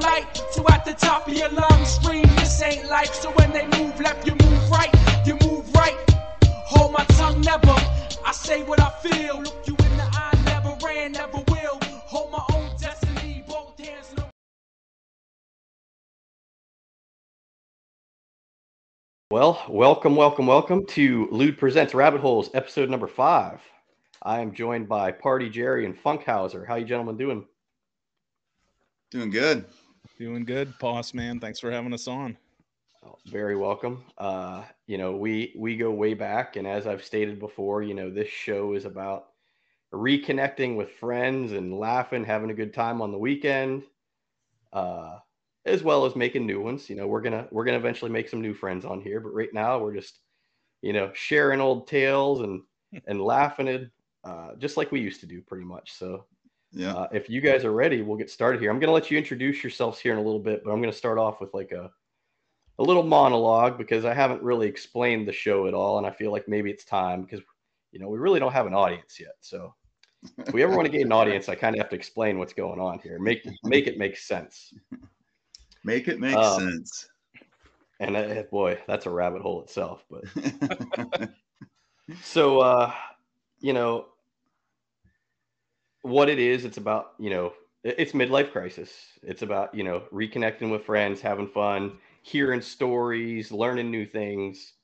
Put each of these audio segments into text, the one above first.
light. So at the top of your lungs, scream, this ain't life. So when they move left, you move right, you move right. Hold my tongue never. I say what I feel. Look you in the eye, never ran, never will. Hold my own destiny, both hands, no. Well, welcome, welcome, welcome to Lude Presents Rabbit Holes, episode number five. I am joined by Party Jerry and Funkhauser. How you gentlemen doing? Doing good. Doing good, boss man. Thanks for having us on. Oh, very welcome. Uh, you know, we we go way back, and as I've stated before, you know, this show is about reconnecting with friends and laughing, having a good time on the weekend, uh, as well as making new ones. You know, we're gonna we're gonna eventually make some new friends on here, but right now we're just, you know, sharing old tales and and laughing it, uh, just like we used to do, pretty much. So Yeah. uh, if you guys are ready, we'll get started here. I'm going to let you introduce yourselves here in a little bit, but I'm going to start off with like a a little monologue because I haven't really explained the show at all, and I feel like maybe it's time because you know we really don't have an audience yet. So if we ever want to gain an audience, I kind of have to explain what's going on here, make make it make sense. Make it make Uh, sense. And uh, boy, that's a rabbit hole itself. But so uh you know what it is it's about you know it's midlife crisis. It's about you know reconnecting with friends having fun hearing stories learning new things.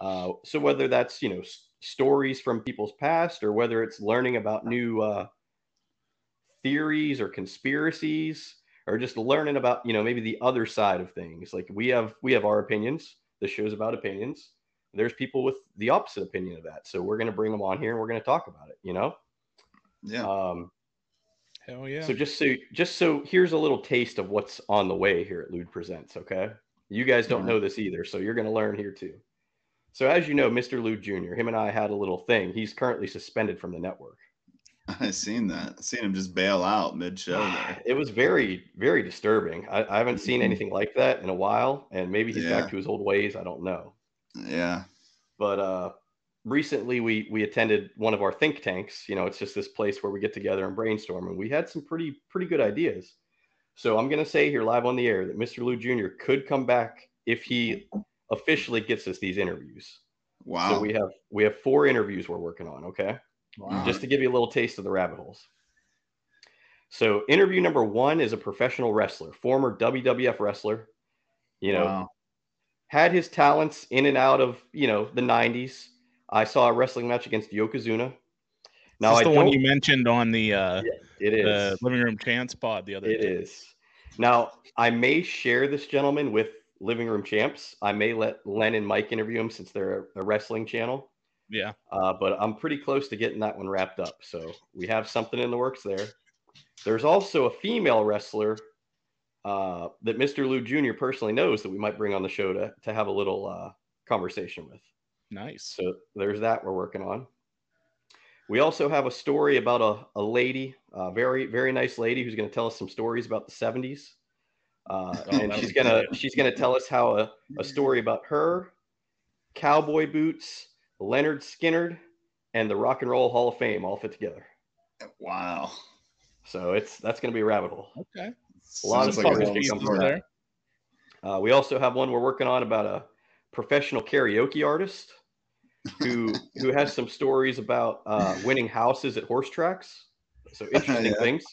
Uh so whether that's you know s- stories from people's past or whether it's learning about new uh theories or conspiracies or just learning about you know maybe the other side of things. Like we have we have our opinions. The show's about opinions. There's people with the opposite opinion of that. So we're going to bring them on here and we're going to talk about it, you know? Yeah. Um, Hell yeah. so just so, just so here's a little taste of what's on the way here at Lude Presents. Okay. You guys don't know this either. So you're going to learn here too. So as you know, Mr. Lude Jr., him and I had a little thing. He's currently suspended from the network. I seen that. I seen him just bail out mid show. It was very, very disturbing. I, I haven't seen anything like that in a while. And maybe he's Yeah. back to his old ways. I don't know. Yeah. but uh recently we we attended one of our think tanks you know it's just this place where we get together and brainstorm and we had some pretty pretty good ideas so i'm going to say here live on the air that mr lude jr could come back if he officially gets us these interviews Wow. so we have we have four interviews we're working on okay Wow. just to give you a little taste of the rabbit holes so interview number one is a professional wrestler former wwf wrestler you know Wow. had his talents in and out of you know the 90s i saw a wrestling match against yokozuna. Now Is i the one you mentioned on the uh it the living room champs pod the other it day. is. Now i may share this gentleman with living room champs. I may let len and mike interview him since they're a, a wrestling channel. Yeah. uh, but i'm pretty close to getting that one wrapped up. So we have something in the works there. There's also a female wrestler uh, that mr lude jr personally knows that we might bring on the show to, to have a little uh, conversation with Nice. So there's that we're working on. We also have a story about a, a lady, a very, very nice lady who's going to tell us some stories about the 70s. Uh, Oh, and she's going to she's going to tell us how a, a story about her, cowboy boots, Lynyrd Skynyrd, and the Rock and Roll Hall of Fame all fit together. Wow. So it's that's going to be a rabbit hole. Okay. A lot of Sounds puzzle a Puzzle long pieces pieces story. there. Uh, we also have one we're working on about a professional karaoke artist who who has some stories about uh, winning houses at horse tracks. So interesting Yeah. things.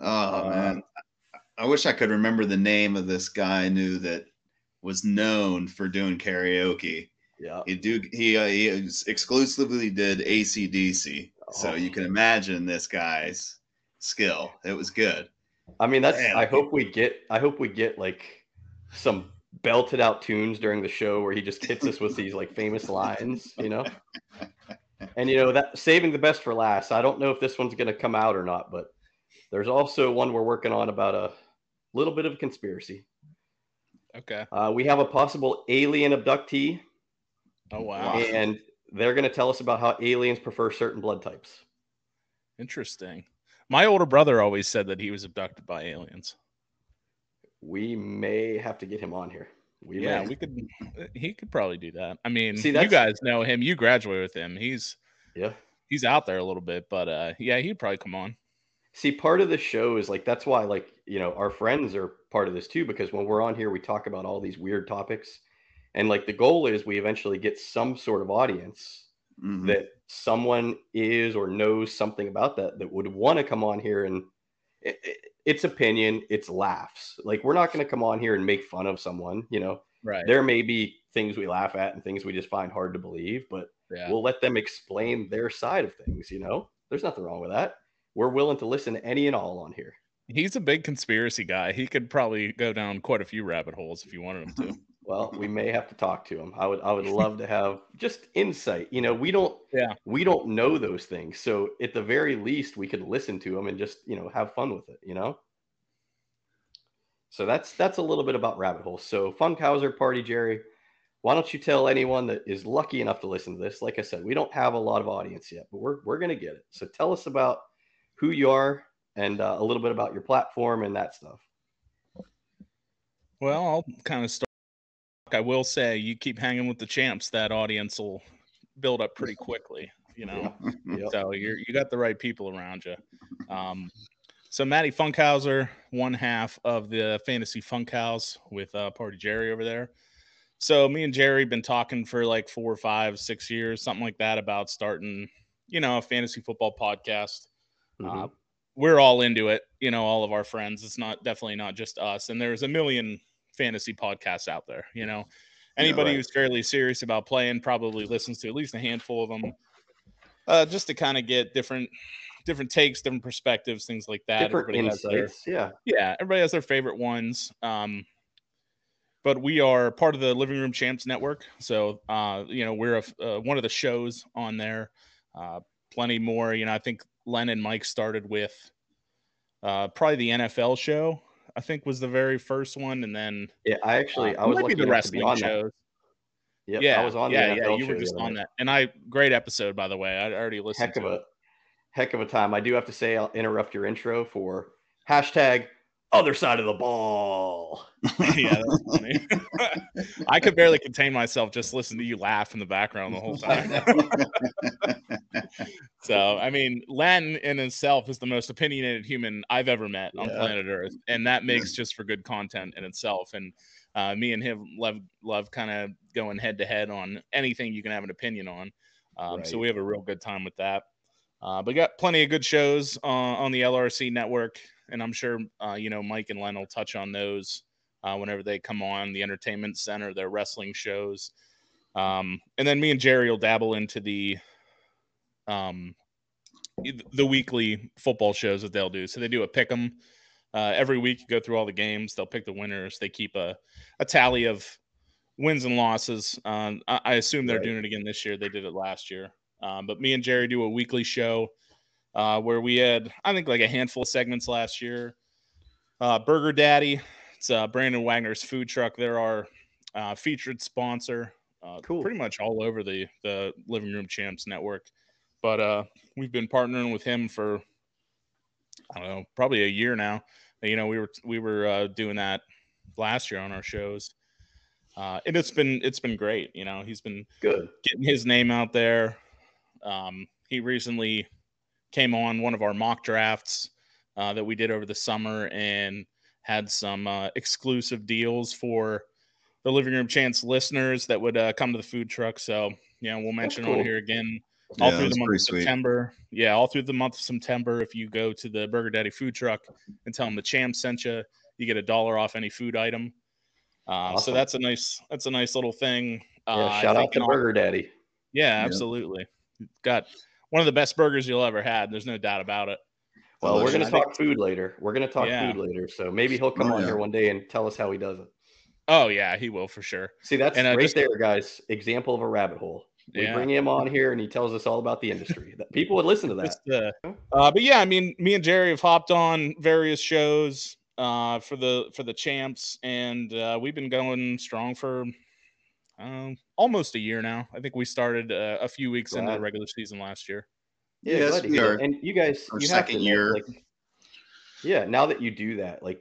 Oh Uh, man. I wish I could remember the name of this guy I knew that was known for doing karaoke. Yeah. He do he uh, he exclusively did ACDC. So Oh. you can imagine this guy's skill. It was good. I mean, that's. Damn. I hope we get. I hope we get like some belted out tunes during the show where he just hits us with these like famous lines, you know. And you know that saving the best for last. I don't know if this one's going to come out or not, but there's also one we're working on about a little bit of conspiracy. Okay. Uh, we have a possible alien abductee, Oh wow. Wow. and they're going to tell us about how aliens prefer certain blood types. Interesting. My older brother always said that he was abducted by aliens. We may have to get him on here. We yeah, may. we could. He could probably do that. I mean, See, you guys know him. You graduate with him. He's yeah. he's out there a little bit, but uh, yeah, he'd probably come on. See, part of the show is like that's why, like, you know, our friends are part of this too, because when we're on here, we talk about all these weird topics. And like the goal is we eventually get some sort of audience Mhm. that someone is or knows something about that that would want to come on here and it, it, it's opinion, it's laughs. Like we're not going to come on here and make fun of someone, you know. Right. There may be things we laugh at and things we just find hard to believe, but Yeah. we'll let them explain their side of things, you know. There's nothing wrong with that. We're willing to listen to any and all on here. He's a big conspiracy guy. He could probably go down quite a few rabbit holes if you wanted him to. Well, we may have to talk to him. I would I would love to have just insight. You know, we don't Yeah. we don't know those things. So at the very least we could listen to him and just, you know, have fun with it, you know? So that's that's a little bit about rabbit holes. So Funkhauser Party Jerry, why don't you tell anyone that is lucky enough to listen to this? Like I said, we don't have a lot of audience yet, but we're we're gonna get it. So tell us about who you are and uh, a little bit about your platform and that stuff. Well, I'll kind of start. I will say, you keep hanging with the champs, that audience will build up pretty quickly. You know, so you're you got the right people around you. Um, so Matty Funkhauser, one half of the Fantasy Funkhouse with uh, Party Jerry over there. So me and Jerry been talking for like four, five, six years, something like that, about starting, you know, a fantasy football podcast. Mhm. Uh, we're all into it, you know, all of our friends. It's not definitely not just us. And there's a million fantasy podcasts out there, you know. Anybody right. who's fairly serious about playing probably listens to at least a handful of them. Uh, just to kind of get different different takes, different perspectives, things like that. Different Everybody has their- insights. Yeah. yeah, everybody has their favorite ones. Um, but we are part of the Living Room Champs Network, so uh, you know we're a, f- uh, one of the shows on there. Uh, plenty more. You know, I think Len and Mike started with uh, probably the NFL show. I think was the very first one, and then Yeah, I actually uh, I was lucky the enough to be wresling on that. shows. Yep, yeah, I was on yeah, yeah. You were just on that, and I great episode by the way. I already listened Heck of to a it. heck of a time. I do have to say I'll interrupt your intro for hashtag other side of the ball. yeah, that's funny. I could barely contain myself just listening to you laugh in the background the whole time. so, I mean, Len in itself is the most opinionated human I've ever met on planet Earth, and that makes just for good content in itself. And uh, me and him love love kind of going head to head on anything you can have an opinion on. Um, So we have a real good time with that. Uh, but got plenty of good shows uh, on the LRC network, and I'm sure uh, you know Mike and Len will touch on those uh, whenever they come on the Entertainment Center, their wrestling shows, um, and then me and Jerry will dabble into the um, the weekly football shows that they'll do. So they do a pick 'em uh, every week. You go through all the games. They'll pick the winners. They keep a a tally of wins and losses. Um, I, I assume they're Right. doing it again this year. They did it last year. Um, but me and Jerry do a weekly show uh, where we had, I think, like a handful of segments last year. Uh, Burger Daddy, it's uh, Brandon Wagner's food truck. They're our uh, featured sponsor. Uh, Cool. Pretty much all over the the Living Room Champs network. But uh, we've been partnering with him for I don't know, probably a year now. You know, we were we were uh, doing that last year on our shows, uh, and it's been it's been great. You know, he's been Good. getting his name out there. Um, he recently came on one of our mock drafts uh, that we did over the summer and had some uh, exclusive deals for the living room champs listeners that would uh, come to the food truck. So, you know, we'll mention on here again all Yeah, through the month pretty of sweet. September. Yeah, all through the month of September. If you go to the Burger Daddy food truck and tell them the champ sent you, you get a dollar off any food item. Uh, So that's a nice that's a nice little thing. Yeah, Uh, I shout out to in Au- Burger Daddy. yeah, Yep. absolutely. Got one of the best burgers you'll ever had. There's no doubt about it. Well, we're gonna talk food later. We're gonna talk Yeah. food later. So maybe he'll come Oh, on yeah. here one day and tell us how he does it. Oh yeah, he will for sure. See, that's And, uh, right just- there, guys. Example of a rabbit hole. We Yeah. bring him on here and he tells us all about the industry. That- People would listen to that. Just, uh, uh, but yeah, I mean, me and Jerry have hopped on various shows uh, for the for the champs, and uh, we've been going strong for um, almost a year now. I think we started uh, a few weeks into the regular season last year. Yeah, Yes, we are. And you guys, Our you have to second know, year. like, yeah. Now that you do that, like,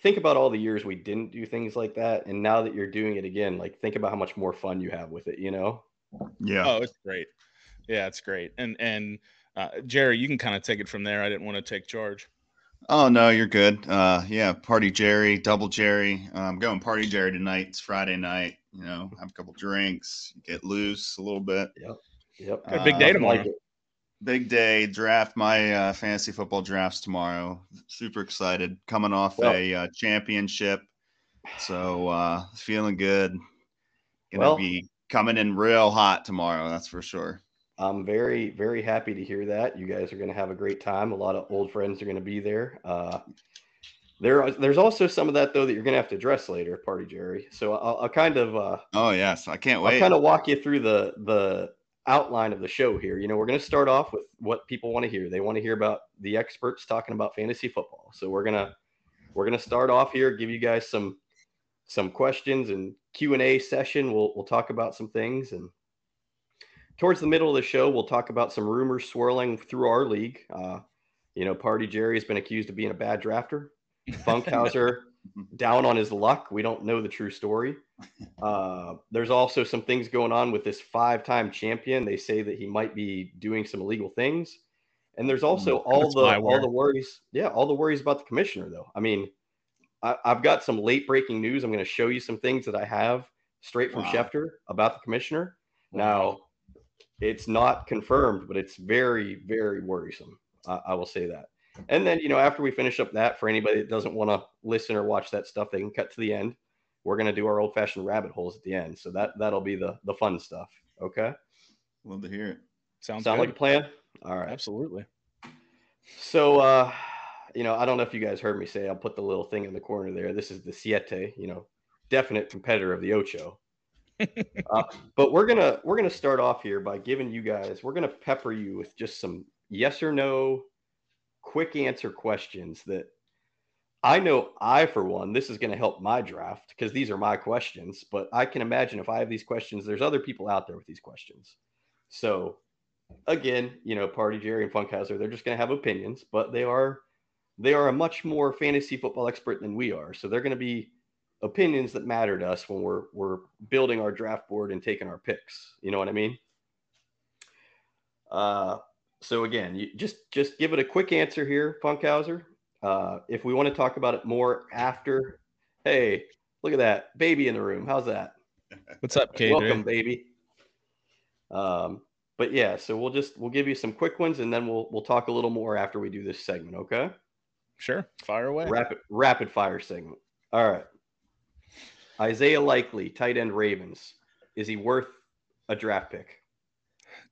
think about all the years we didn't do things like that, and now that you're doing it again, like, think about how much more fun you have with it. You know? Yeah. Oh, it's great. Yeah, it's great. And and Uh, Jerry, you can kind of take it from there. I didn't want to take charge. Oh no, you're good. Uh, yeah, party Jerry, double Jerry. I'm going party Jerry tonight. It's Friday night. You know, have a couple drinks, get loose a little bit. Yep. Got a big Uh, day I tomorrow. like it. Big day draft. My uh, fantasy football drafts tomorrow. Super excited. Coming off Well- a uh, championship, so uh, feeling good. Gonna Well- be coming in real hot tomorrow. That's for sure. I'm very, very happy to hear that. You guys are going to have a great time. A lot of old friends are going to be there. Uh, there, there's also some of that though that you're going to have to address later, Party Jerry. So I'll, I'll kind of, uh, Oh yes, I can't I'll wait. kind of walk you through the the outline of the show here. You know, we're going to start off with what people want to hear. They want to hear about the experts talking about fantasy football. So we're gonna we're gonna start off here, give you guys some some questions and Q and A session. We'll we'll talk about some things and towards the middle of the show, we'll talk about some rumors swirling through our league. Uh, you know, Party Jerry has been accused of being a bad drafter. Funkhauser down on his luck. We don't know the true story. Uh, there's also some things going on with this five-time champion. They say that he might be doing some illegal things, and there's also all That's the all the worries. Yeah, all the worries about the commissioner, though. I mean, I, I've got some late-breaking news. I'm going to show you some things that I have straight from Wow. Schefter about the commissioner. Now, it's not confirmed, but it's very, very worrisome. I, I will say that. And then, you know, after we finish up that, for anybody that doesn't want to listen or watch that stuff, they can cut to the end. We're gonna do our old-fashioned rabbit holes at the end, so that that'll be the the fun stuff. Okay, Love to hear it. Sounds sound good. like a plan? All right. Absolutely. So, uh, you know, I don't know if you guys heard me say. I'll put the little thing in the corner there. This is the Siete. You know, definite competitor of the Ocho. uh, but we're gonna we're gonna start off here by giving you guys. We're gonna pepper you with just some yes or no, quick answer questions that I know I for one this is gonna help my draft because these are my questions. But I can imagine if I have these questions, there's other people out there with these questions. So again, you know, Party Jerry and Funkhauser, they're just going to have opinions, but they are they are a much more fantasy football expert than we are. So they're going to be opinions that matter to us when we're we're building our draft board and taking our picks. You know what I mean? Uh, so again, you just just give it a quick answer here, Funkhauser. Uh, if we want to talk about it more after, hey, look at that baby in the room. How's that? What's up, KJ? Welcome, baby. Um, but yeah, so we'll just we'll give you some quick ones, and then we'll we'll talk a little more after we do this segment. Okay, Sure. Fire away. rapid rapid fire segment. All right. Isaiah Likely, tight end Ravens. Is he worth a draft pick?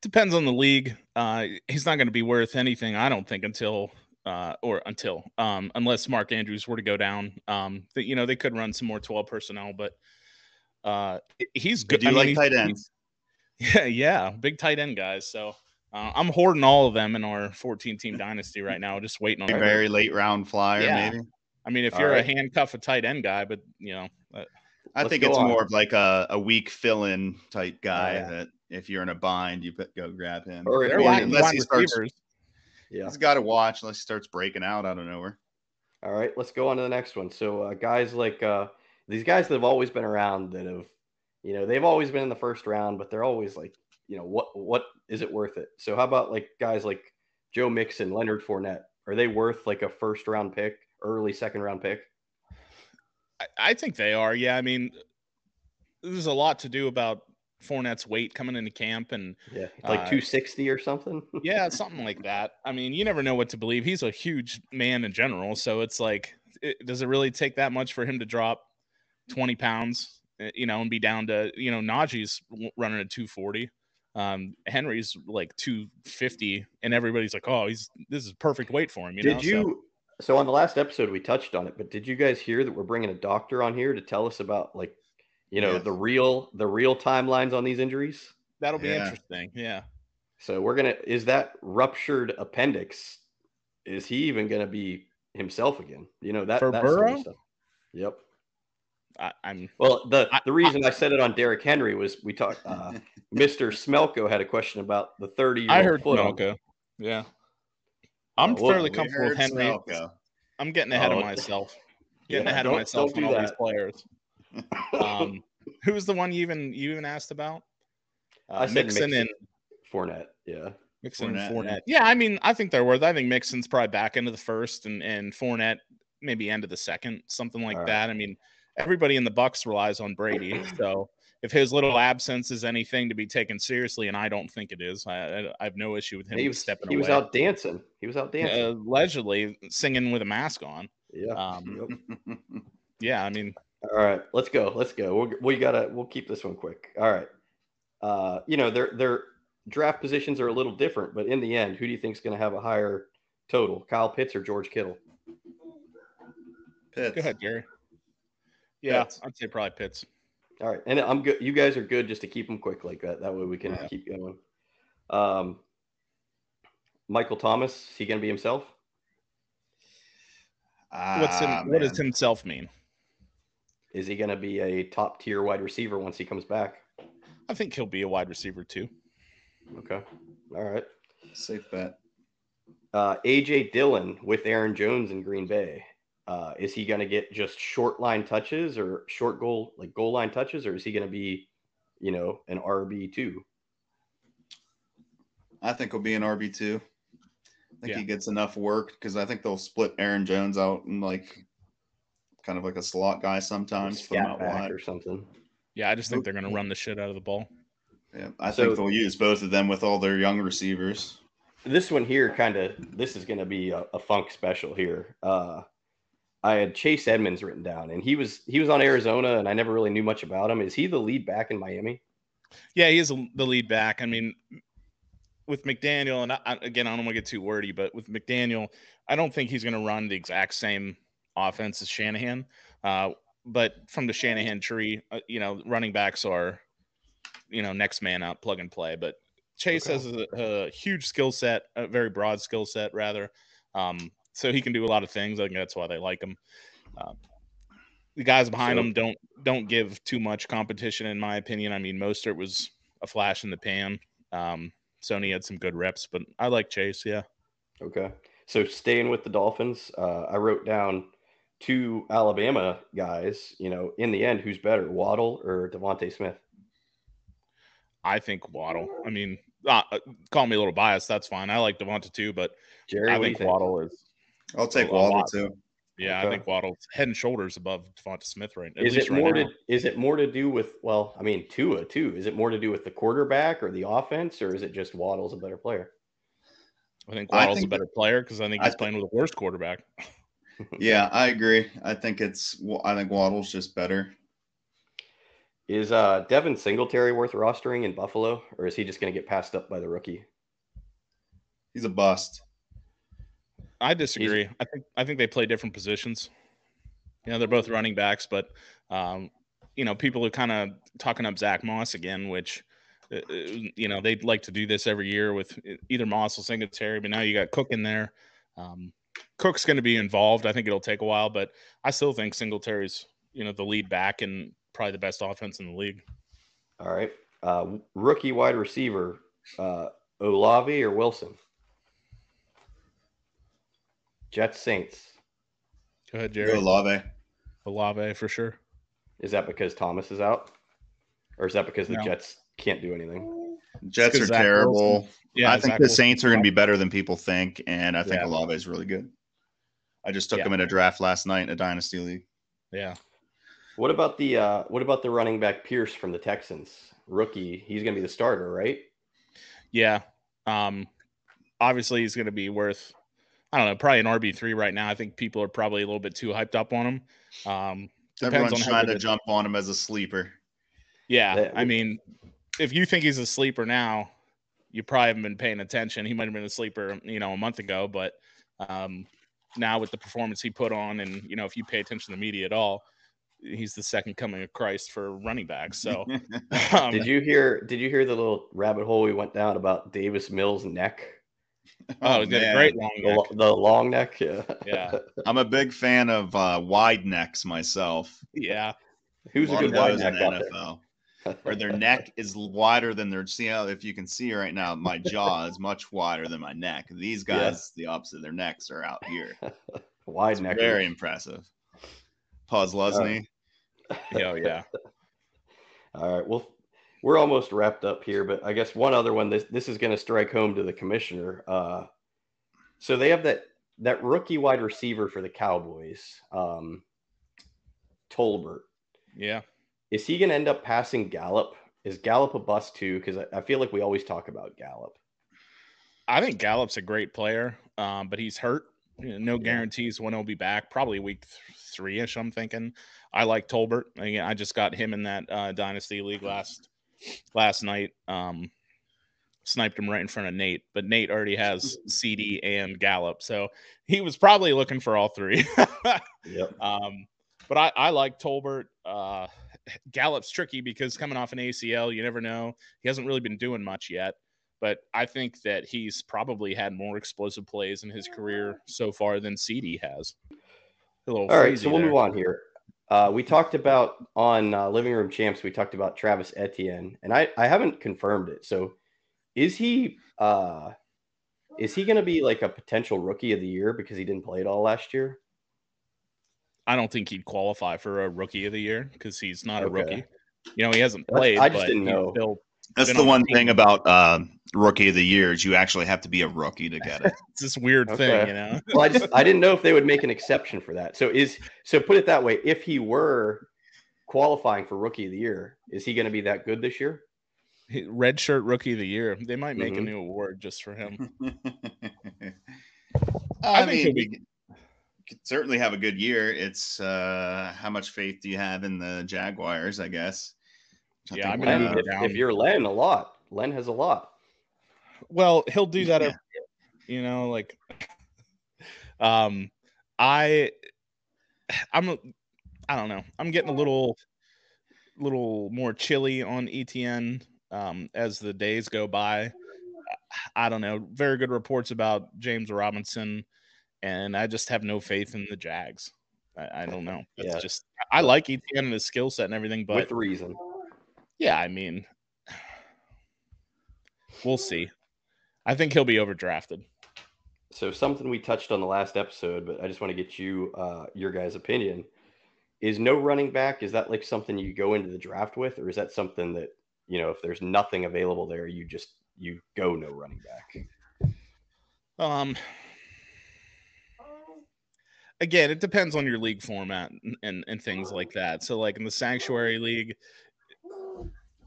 Depends on the league. Uh, he's not going to be worth anything, I don't think, until uh, or until um, unless Mark Andrews were to go down. Um, that you know they could run some more twelve personnel, but uh, he's good. do I mean, like tight ends. Yeah, yeah, big tight end guys. So uh, I'm hoarding all of them in our 14 team dynasty right now, just waiting on. A very late round flyer, Yeah. maybe. I mean, if All you're right. a handcuff a tight end guy, but you know, uh, I think it's on. more of like a, a weak fill-in type guy yeah. that if you're in a bind, you put, go grab him. Or they're Or lacking unless wide he starts, receivers. Yeah. he's got to watch unless he starts breaking out out of nowhere. All right, let's go on to the next one. So uh, guys like uh, these guys that have always been around that have, you know, they've always been in the first round, but they're always like, you know, what what is it worth it? So how about like guys like Joe Mixon, Leonard Fournette? Are they worth like a first round pick, early second round pick? I, I think they are. Yeah, I mean, there's a lot to do about Fournette's weight coming into camp, and Yeah, like Uh, 260 or something. yeah, something like that. I mean, you never know what to believe. He's a huge man in general, so it's like, it, does it really take that much for him to drop 20 pounds? uh, You know, and be down to you know Najee's running at 240. Um, Henry's like 250, and everybody's like, "Oh, he's this is perfect weight for him." You know? did So- you? So on the last episode we touched on it, but did you guys hear that we're bringing a doctor on here to tell us about like, you know, Yes. the real the real timelines on these injuries? that'll be Yeah. interesting. Yeah. So we're gonna is that ruptured appendix? Is he even gonna be himself again? You know that For that sort of Burrow? stuff. Yep. I, I'm Well, the I- the reason I, said it on Derrick Henry was we talked. Uh, Mr. Smelko had a question about the thirty. I heard Smelka. Yeah. I'm well, fairly We comfortable with Henry. Smelko. I'm getting ahead Oh, of myself. Getting Yeah, ahead of myself don't on do all these players. Um, was the one you even you even asked about? Uh, I said Mixon Mixon. and Fournette. Yeah. Mixon Fournette, and yeah. Fournette. Yeah. I mean, I think they're worth. I think Mixon's probably back into the first, and and Fournette maybe end of the second, something like All right. that. I mean, everybody in the Bucks relies on Brady, so if his little absence is anything to be taken seriously, and I don't think it is, I, I, I have no issue with him He was, stepping he away. was out dancing. He was out dancing. uh, allegedly singing with a mask on. yeah. Um, Yep. yeah, I mean, All right, let's go. Let's go. We'll, we gotta. We'll keep this one quick. All right. Uh, you know, their their draft positions are a little different, but in the end, who do you think is going to have a higher total, Kyle Pitts or George Kittle? Pitts. go ahead, Gary. Yeah, Pitts. I'd say probably Pitts. All right, and I'm good. You guys are good just to keep them quick like that. That way we can Yeah. keep going. Um, Michael Thomas, is he going to be himself? What's him, Ah, what does himself mean? Is he going to be a top tier wide receiver once he comes back? I think he'll be a wide receiver too. Okay. All right. Safe bet. Uh, AJ Dillon with Aaron Jones in Green Bay. Uh, is he going to get just short line touches or short goal, like goal line touches, or is he going to be, you know, an RB two? I think he'll be an RB two. I think Yeah. he gets enough work because I think they'll split Aaron Jones out and like kind of like a slot guy sometimes. Put him out wide. or something. Yeah, I just think they're going to run the shit out of the ball. Yeah, I So- think they'll use both of them with all their young receivers. This one here, kind of, this is going to be a, a funk special here. Uh, I had Chase Edmonds written down, and he was he was on Arizona, and I never really knew much about him. Is he the lead back in Miami? Yeah, he is the lead back. I mean, with McDaniel, and I, I- again, I don't want to get too wordy, but with McDaniel, I don't think he's going to run the exact same offense is Shanahan. Uh, but from the Shanahan tree, uh, you know, running backs are, you know, next man up, plug and play. But Chase Okay. has a, a huge skill set, a very broad skill set, rather. Um, so he can do a lot of things. I think that's why they like him. Uh, the guys behind So- him don't don't give too much competition, in my opinion. I mean, Mostert was a flash in the pan. Um, Sony had some good reps, but I like Chase. Yeah, Okay. So staying with the Dolphins, uh, I wrote down two Alabama guys. You know, in the end, who's better, Waddle or Devonta Smith? I think Waddle. I mean, uh, uh, call me a little biased. That's fine. I like Devonta too, but Jerry, I what do you think Waddle is. I'll take A Waddle lot. too. Yeah, Okay. I think Waddle's head and shoulders above Devonta Smith right at Is least it right more now. to is it more to do with well, I mean Tua too? Is it more to do with the quarterback or the offense, or is it just Waddle's a better player? I think I Waddle's think a better player because I think he's thi- playing with a worse quarterback. Yeah, I agree. I think it's. I think Waddle's just better. Is uh, Devin Singletary worth rostering in Buffalo, or is he just going to get passed up by the rookie? He's a bust. I disagree. I think I think they play different positions. You know, they're both running backs, but um, you know, people are kind of talking up Zach Moss again, which uh, uh, you know they'd like to do this every year with e, either Moss or Singletary. But now you got Cook in there. Um, Cook's going to be involved. I think it'll take a while, but I still think Singletary's you know the lead back and probably the best offense in the league. All right, uh, rookie wide receiver, uh, Olave or Wilson? Jets Saints. Go ahead, Jerry. Olave. Olave for sure. Is that because Thomas is out, or is that because the No. Jets can't do anything? Jets are Zach terrible. Wilson- Yeah, I think Zach the Wilson- Saints are going to be better than people think, and I think Yeah. Olave is really good. I just took Yeah. him in a draft last night in a dynasty league. Yeah. What about the uh, what about the running back Pierce from the Texans? Rookie, he's going to be the starter, right? Yeah. Um, obviously he's going to be worth, I don't know, probably an RB three right now. I think people are probably a little bit too hyped up on him. Um, depends Everyone's on trying to jump on him as a sleeper. Yeah, I mean, if you think he's a sleeper now, you probably haven't been paying attention. He might have been a sleeper, you know, a month ago, but um, now with the performance he put on, and you know, if you pay attention to the media at all, he's the second coming of Christ for running backs. So, um, Did you hear? Did you hear the little rabbit hole we went down about Davis Mills' neck? oh, he did a man. great long The, neck. lo- the long neck. Yeah. Yeah. I'm a big fan of uh, wide necks myself. Yeah, Who's a lot good of wide those in neck NFL. there? Where their neck is wider than their see how if you can see right now, my jaw is much wider than my neck. These Yeah. guys, the opposite, their necks are out here. wide neck. Very impressive. Pause Lesney. yeah, yeah. All right. Well, we're almost wrapped up here, but I guess one other one. This this is going to strike home to the commissioner. Uh, so they have that that rookie wide receiver for the Cowboys, um, Tolbert. Yeah. Is he going to end up passing Gallup? Is Gallup a bust too? Because I, I feel like we always talk about Gallup. I think Gallup's a great player, um, but he's hurt. You know, no Yeah. guarantees when he'll be back. Probably week three ish. I'm thinking. I like Tolbert. Again, I just got him in that uh, dynasty league last last night. Um, sniped him right in front of Nate, but Nate already has CD and Gallup, so he was probably looking for all three. Yep. Um, but I, I like Tolbert. Uh, Gallup's tricky because coming off an ACL, you never know. He hasn't really been doing much yet, but I think that he's probably had more explosive plays in his career so far than CD has. All right, so we'll there. move on here. Uh, we talked about on uh, Living Room Champs. We talked about Travis Etienne, and I I haven't confirmed it. So, is he uh, is he going to be like a potential rookie of the year because he didn't play at all last year? I don't think he'd qualify for a rookie of the year because he's not a rookie. You know, he hasn't That's- played. I just but didn't know. still- That's the on one team. thing about uh, rookie of the year is you actually have to be a rookie to get it. it's this weird Okay. thing, you know. Well, I just I didn't know if they would make an exception for that. So is so put it that way. If he were qualifying for rookie of the year, is he going to be that good this year? Red shirt rookie of the year. They might make a Mhm. new award just for him. I, I think he'll be- he could certainly have a good year. It's uh, how much faith do you have in the Jaguars? I guess. Which Yeah, I'm gonna we Len, move have. it if, if you're Len, a lot. Len has a lot. Well, he'll do that. Yeah. every you know, like, um, I, I'm, a- I don't know. I'm getting a little, little more chilly on Etienne um, as the days go by. I don't know. Very good reports about James Robinson, and I just have no faith in the Jags. I, I don't know. It's Yeah. just I like Etienne and his skill set and everything, but with reason. yeah, I mean, we'll see. I think he'll be overdrafted. So something we touched on the last episode, but I just want to get you uh, your guys' opinion. Is no running back? Is that like something you go into the draft with, or is that something that you know if there's nothing available there, you just you go no running back? Um, again, it depends on your league format and, and, and things like that. So, like in the Sanctuary League,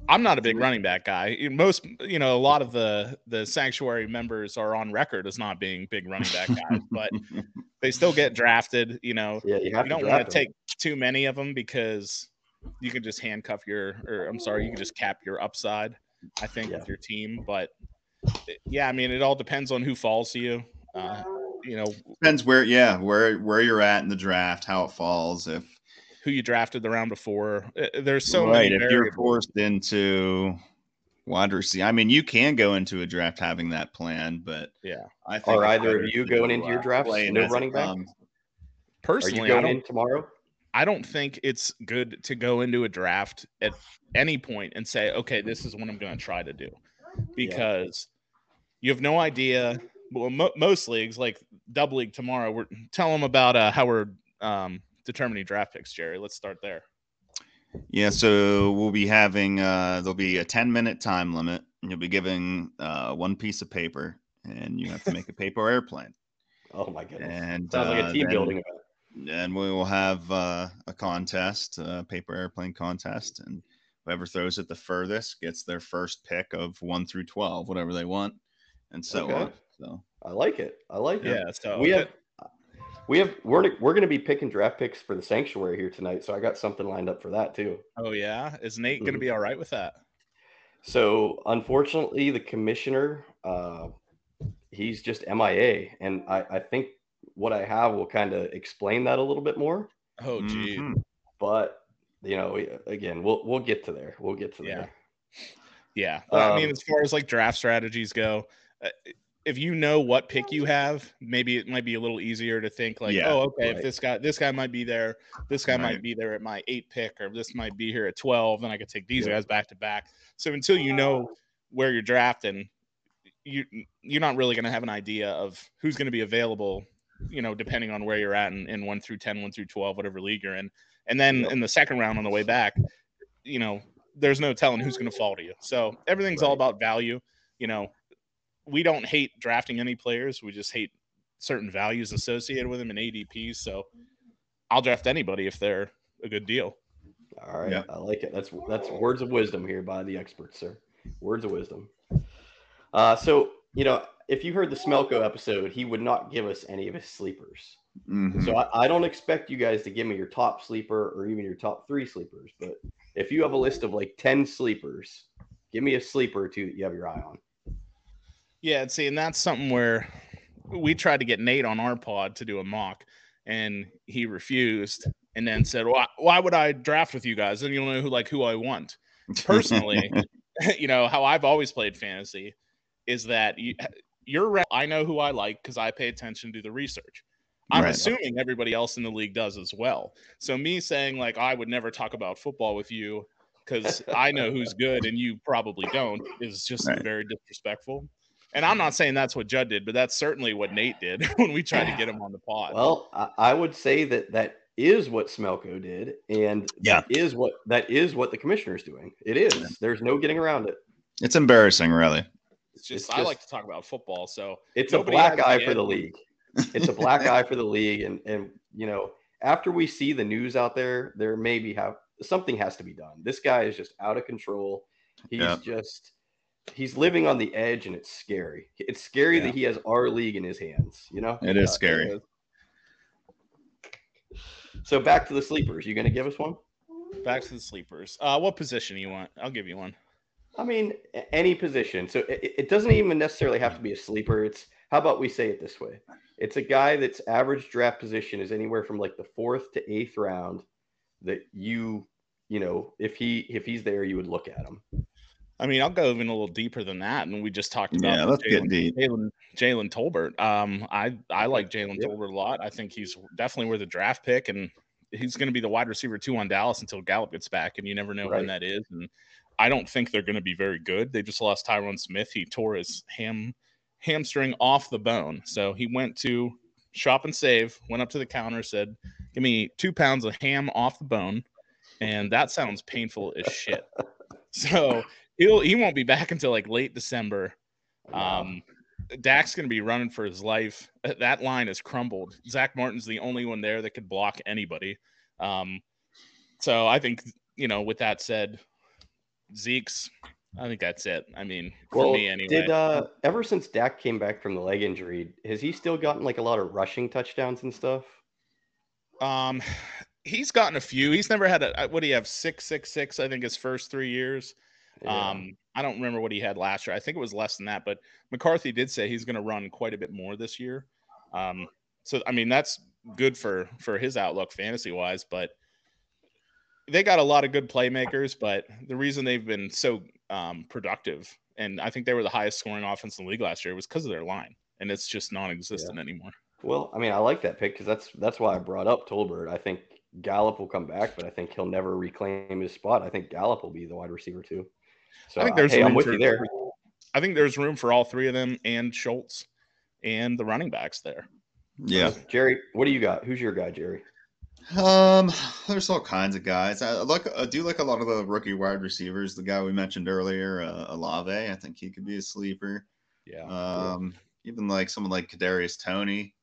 I'm not a big running back guy. Most, you know, a lot of the the Sanctuary members are on record as not being big running back guys, but they still get drafted. You know, Yeah, you you don't want to take too many of them because you can just handcuff your or I'm sorry, you can just cap your upside, I think, Yeah. with your team. But yeah, I mean it all depends on who falls to you. Uh, you know, Depends where, yeah, where where you're at in the draft, how it falls. If who you drafted the round before. Uh, There's so right, many if you're forced into wide receiver, I mean, you can go into a draft having that plan, but Yeah. I think Are either of you going into your draft drafts play it no running back? comes. Are Personally, you I going don't in tomorrow? I don't think it's good to go into a draft at any point and say, okay, this is what I'm going to try to do, because you have no idea. Well, mo- most leagues, like double league tomorrow, we're tell them about uh, how we're um, determining draft picks. Jerry, let's start there. Yeah, so we'll be having uh there'll be a 10 minute time limit and you'll be given uh one piece of paper and you have to make a paper airplane. Oh my goodness! And Sounds like uh, a team then- building event. And we will have uh, a contest, a paper airplane contest, and whoever throws it the furthest gets their first pick of one through twelve, whatever they want, and so Okay. on. So I like it. I like it. Yeah. So we have we have we're we're going to be picking draft picks for the sanctuary here tonight, so I got something lined up for that too. Oh yeah, is Nate going to Mhm. be all right with that? So unfortunately, the commissioner, uh, he's just MIA, and I, I think what I have will kind of explain that a little bit more. Oh gee. mhm. But you know, again, we'll we'll get to there. We'll get to Yeah. there. Yeah. Well, I mean, Um, as far as like draft strategies go, uh, if you know what pick you have, maybe it might be a little easier to think like, Yeah, oh, okay, if this guy this guy might be there, this guy Right. might be there at my eight pick, or this might be here at twelve, then I could take these Yeah. guys back to back. So until you know where you're drafting, you you're not really going to have an idea of who's going to be available. You know, depending on where you're at in, in one through 10, 1 through twelve, whatever league you're in, and then Yep. in the second round on the way back, you know, there's no telling who's going to fall to you. So everything's all about value. You know, we don't hate drafting any players. We just hate certain values associated with them in ADPs. So I'll draft anybody if they're a good deal. All right, Yeah. I like it. That's that's words of wisdom here by the experts, sir. Words of wisdom. Uh, so you know, if you heard the Smelko episode, he would not give us any of his sleepers. Mhm. So I, I don't expect you guys to give me your top sleeper or even your top three sleepers. But if you have a list of like ten sleepers, give me a sleeper or two that you have your eye on. Yeah, and see, and that's something where we tried to get Nate on our pod to do a mock, and he refused, and then said, "Why? Why would I draft with you guys? Then you'll know who like who I want." Personally, you know how I've always played fantasy is that you, you're. I know who I like because I pay attention to the research. I'm Right. assuming everybody else in the league does as well. So me saying like I would never talk about football with you because I know who's good and you probably don't is just Right. very disrespectful. And I'm not saying that's what Judd did, but that's certainly what Nate did when we tried to get him on the pod. Well, I, I would say that that is what Smelko did, and Yeah. that is what that is what the commissioner is doing. It is. There's no getting around it. it's embarrassing, really. it's just it's I like to talk about football. So It's a black eye for the league. It's a black eye for the league, and and you know after we see the news out there, there maybe have something has to be done. This guy is just out of control. He's Yeah. just he's living on the edge, and it's scary. It's scary Yeah. that he has our league in his hands. You know, It is Uh, scary. is. So back to the sleepers. You going to give us one? back to the sleepers. Uh, what position do you want? I'll give you one. I mean, any position. So it, it doesn't even necessarily have to be a sleeper. It's how about we say it this way? It's a guy that's average draft position is anywhere from like the fourth to eighth round. That you, you know, if he if he's there, you would look at him. I mean, I'll go even a little deeper than that, and we just talked about Yeah, let's get Jalen- deep. Jalen Jalen Tolbert. Um, I I like Jalen. Tolbert a lot. I think he's definitely worth a draft pick, and he's going to be the wide receiver two on Dallas until Gallup gets back, and you never know Right. when that is. And I don't think they're going to be very good. They just lost Tyron Smith. He tore his ham hamstring off the bone, so he went to shop and save. Went up to the counter, said, "Give me two pounds of ham off the bone," and that sounds painful as shit. So he'll he won't be back until like late December. Um, Dak's going to be running for his life. Uh, That line has crumbled. Zach Martin's the only one there that could block anybody. Um, so I think you know. With that said, Zeke's. I think that's it. I mean, for well, me anyway. did uh ever since Dak came back from the leg injury, has he still gotten like a lot of rushing touchdowns and stuff? Um, he's gotten a few. He's never had a. What do you have? Six, six, six. I think his first three years. Yeah. Um, I don't remember what he had last year. I think it was less than that, but McCarthy did say he's going to run quite a bit more this year. Um, so I mean that's good for for his outlook fantasy wise, but they got a lot of good playmakers. But the reason they've been so um, productive, and I think they were the highest scoring offense in the league last year, was because of their line, and it's just non-existent anymore. Well, I mean, I like that pick because that's that's why I brought up Tolbert. I think Gallup will come back, but I think he'll never reclaim his spot. I think Gallup will be the wide receiver too. So I think uh, there's hey, I'm room with for- you there. I think there's room for all three of them and Schultz and the running backs there. Yeah. Jerry, what do you got? Who's your guy, Jerry? Um, there's all kinds of guys. I like I do like a lot of the rookie wide receivers. The guy we mentioned earlier, uh, Olave, I think he could be a sleeper. Yeah. Um, even like someone like Kadarius Toney,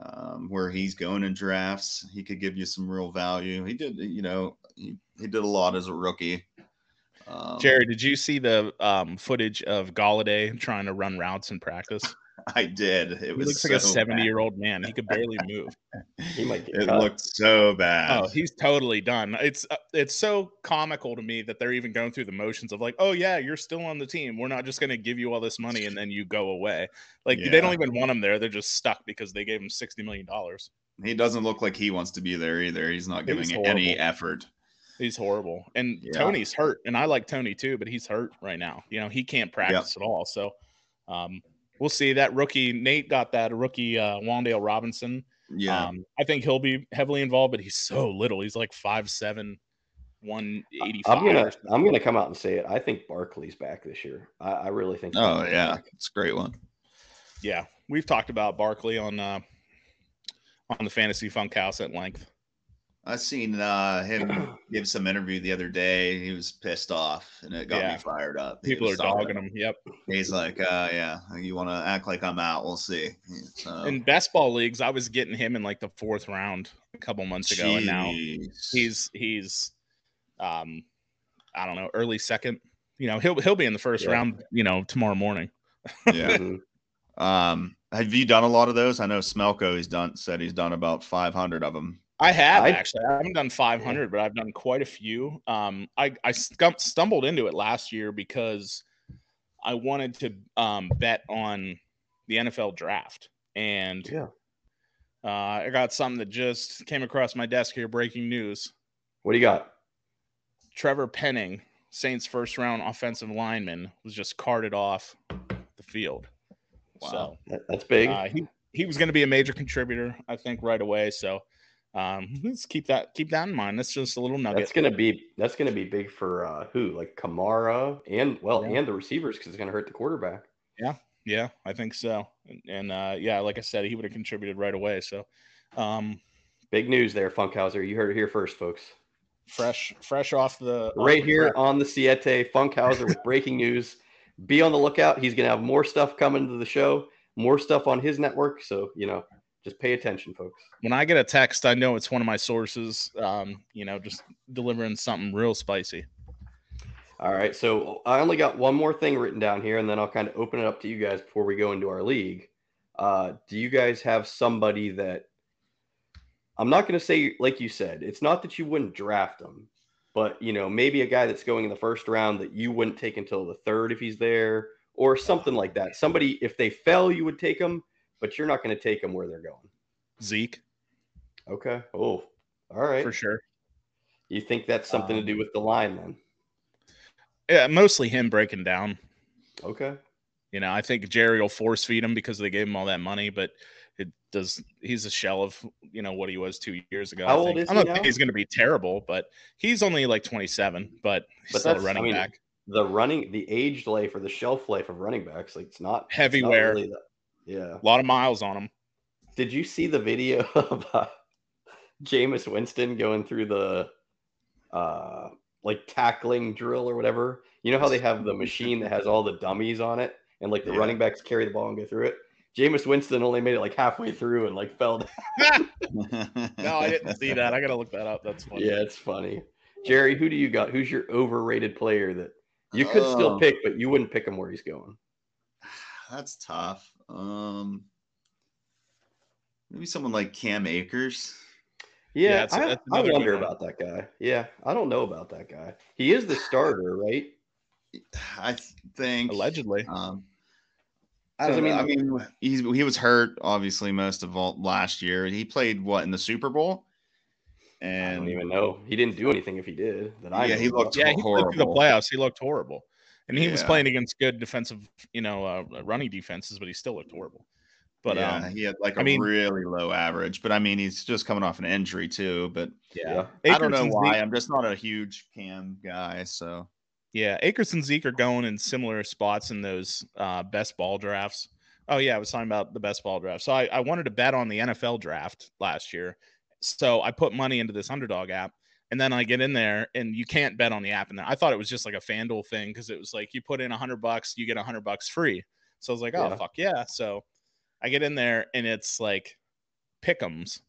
um, where he's going in drafts, he could give you some real value. He did, you know, he, he did a lot as a rookie. Um, Jerry, did you see the um, footage of Golladay trying to run routes in practice? I did. It He was looks like a seventy-year-old man. He could barely move. He might get It cut. looked so bad. Oh, he's totally done. It's uh, it's so comical to me that they're even going through the motions of like, oh yeah, you're still on the team. We're not just going to give you all this money and then you go away. Like they don't even want him there. They're just stuck because they gave him 60 million dollars. he doesn't look like he wants to be there either. He's not giving any effort. He's horrible. And Yeah. Toney's hurt. And I like Toney too, but he's hurt right now. You know, he can't practice at all. So um, we'll see. That rookie, Nate got that rookie uh Wan'Dale Robinson. Yeah. Um, I think he'll be heavily involved, but he's so little. He's like five seven, one eighty five. I'm gonna I'm gonna come out and say it. I think Barkley's back this year. I, I really think. oh Barkley's yeah, back. it's a great one. Yeah, we've talked about Barkley on uh, on the Fantasy Funkhouse at length. I seen uh, him give some interview the other day. He was pissed off, and it got Yeah. me fired up. He People are was talking- dogging him. Yep. He's like, uh, "Yeah, you want to act like I'm out? We'll see." So, In best ball leagues, I was getting him in like the fourth round a couple months ago, and now he's he's um I don't know, early second. You know, he'll he'll be in the first Yeah. round, you know, tomorrow morning. yeah. Mhm. Um, have you done a lot of those? I know Smelko. He's done said he's done about 500 of them. I have I- actually. I haven't done 500, but I've done quite a few. Um, I I stumbled into it last year because I wanted to um, bet on the NFL draft, and Yeah. uh, I got something that just came across my desk here. Breaking news: What do you got? Trevor Penning, Saints' first round offensive lineman, was just carted off the field. Wow. So That, that's big. uh, he he was going to be a major contributor, I think, right away. So um, let's keep that keep that in mind. That's just a little nugget. That's gonna be that's gonna be big for uh, who like Kamara and well Yeah. and the receivers because it's gonna hurt the quarterback. Yeah, yeah, I think so. And, and uh, yeah, like I said, he would have contributed right away. So um, Big news there, Funkhauser. You heard it here first, folks. fresh fresh off the off Right the here on the Siete, Funkhauser with breaking news. Be on the lookout. He's gonna have more stuff coming to the show, more stuff on his network. So you know, just pay attention, folks. When I get a text, I know it's one of my sources. Um, you know, just delivering something real spicy. All right. So I only got one more thing written down here, and then I'll kind of open it up to you guys before we go into our league. Uh, do you guys have somebody that I'm not going to say, like you said, it's not that you wouldn't draft them, but you know, maybe a guy that's going in the first round that you wouldn't take until the third if he's there, or something like that. Somebody, if they fell, you would take them, but you're not going to take them where they're going. Zeke Okay. Oh, all right. for sure. You think that's something to do Um, with the line then? Yeah, mostly him breaking down. Okay. You know, I think Jerry will force feed him because they gave him all that money, but it does. He's a shell of you know what he was two years ago. I How old think. is I'm he not saying now? he's going to be terrible, but he's only like 27, but he's But still a that's- I running mean, back. the running the aged life or the shelf life of running backs like it's not it's Heavy not wear. really yeah A lot of miles on him. did you see the video of uh, Jameis Winston going through the uh like tackling drill or whatever you know how they have the machine that has all the dummies on it and like the Yeah. running backs carry the ball and go through it Jameis Winston only made it like halfway through and like fell down. No, I didn't see that. I got to look that up. That's funny. yeah it's funny Jerry who do you got who's your overrated player that you could still Oh. pick but you wouldn't pick him where he's going That's tough. Um, maybe someone like Cam Akers. Yeah, Yeah, that's- I, that's I wonder one. about that guy. Yeah, I don't know about that guy. He is the starter, right? I think Allegedly. Um, I 'Cause, I don't know. I mean- mean, he's he was hurt obviously most of all last year. He played what in the Super Bowl, I and don't even know. He didn't do anything if he did. That I Yeah, know he looked Yeah, he played through the playoffs. He looked horrible, and he was playing against good defensive, you know, uh, running defenses, but he still looked horrible. But yeah, um, he had like a I mean- really low average. But I mean, he's just coming off an injury too. But yeah, Yeah. I don't know why. Zeke- I'm just not a huge Cam guy. So Yeah, Akers and Zeke are going in similar spots in those uh, best ball drafts. Oh yeah, I was talking about the best ball draft. So I, I wanted to bet on the NFL draft last year. So I put money into this underdog app, and then I get in there, and you can't bet on the app. And I thought it was just like a FanDuel thing because it was like you put in a hundred bucks, you get a hundred bucks free. So I was like, oh Yeah. fuck yeah! So I get in there, and it's like pick'ems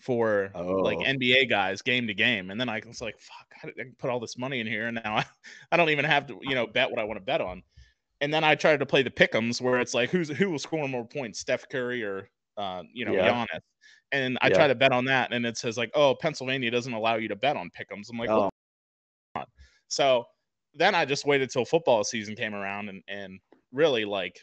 for like Oh. NBA guys game to game. And then I was like, fuck, I can put all this money in here. And now I, I don't even have to, you know, bet what I want to bet on. And then I tried to play the pick'ems where it's like, who's who will score more points, Steph Curry or, uh, you know, Yeah. Giannis. And I Yeah. try to bet on that. And it says like, oh, Pennsylvania doesn't allow you to bet on pick'ems. I'm like, Oh, what? so then I just waited till football season came around and, and really like,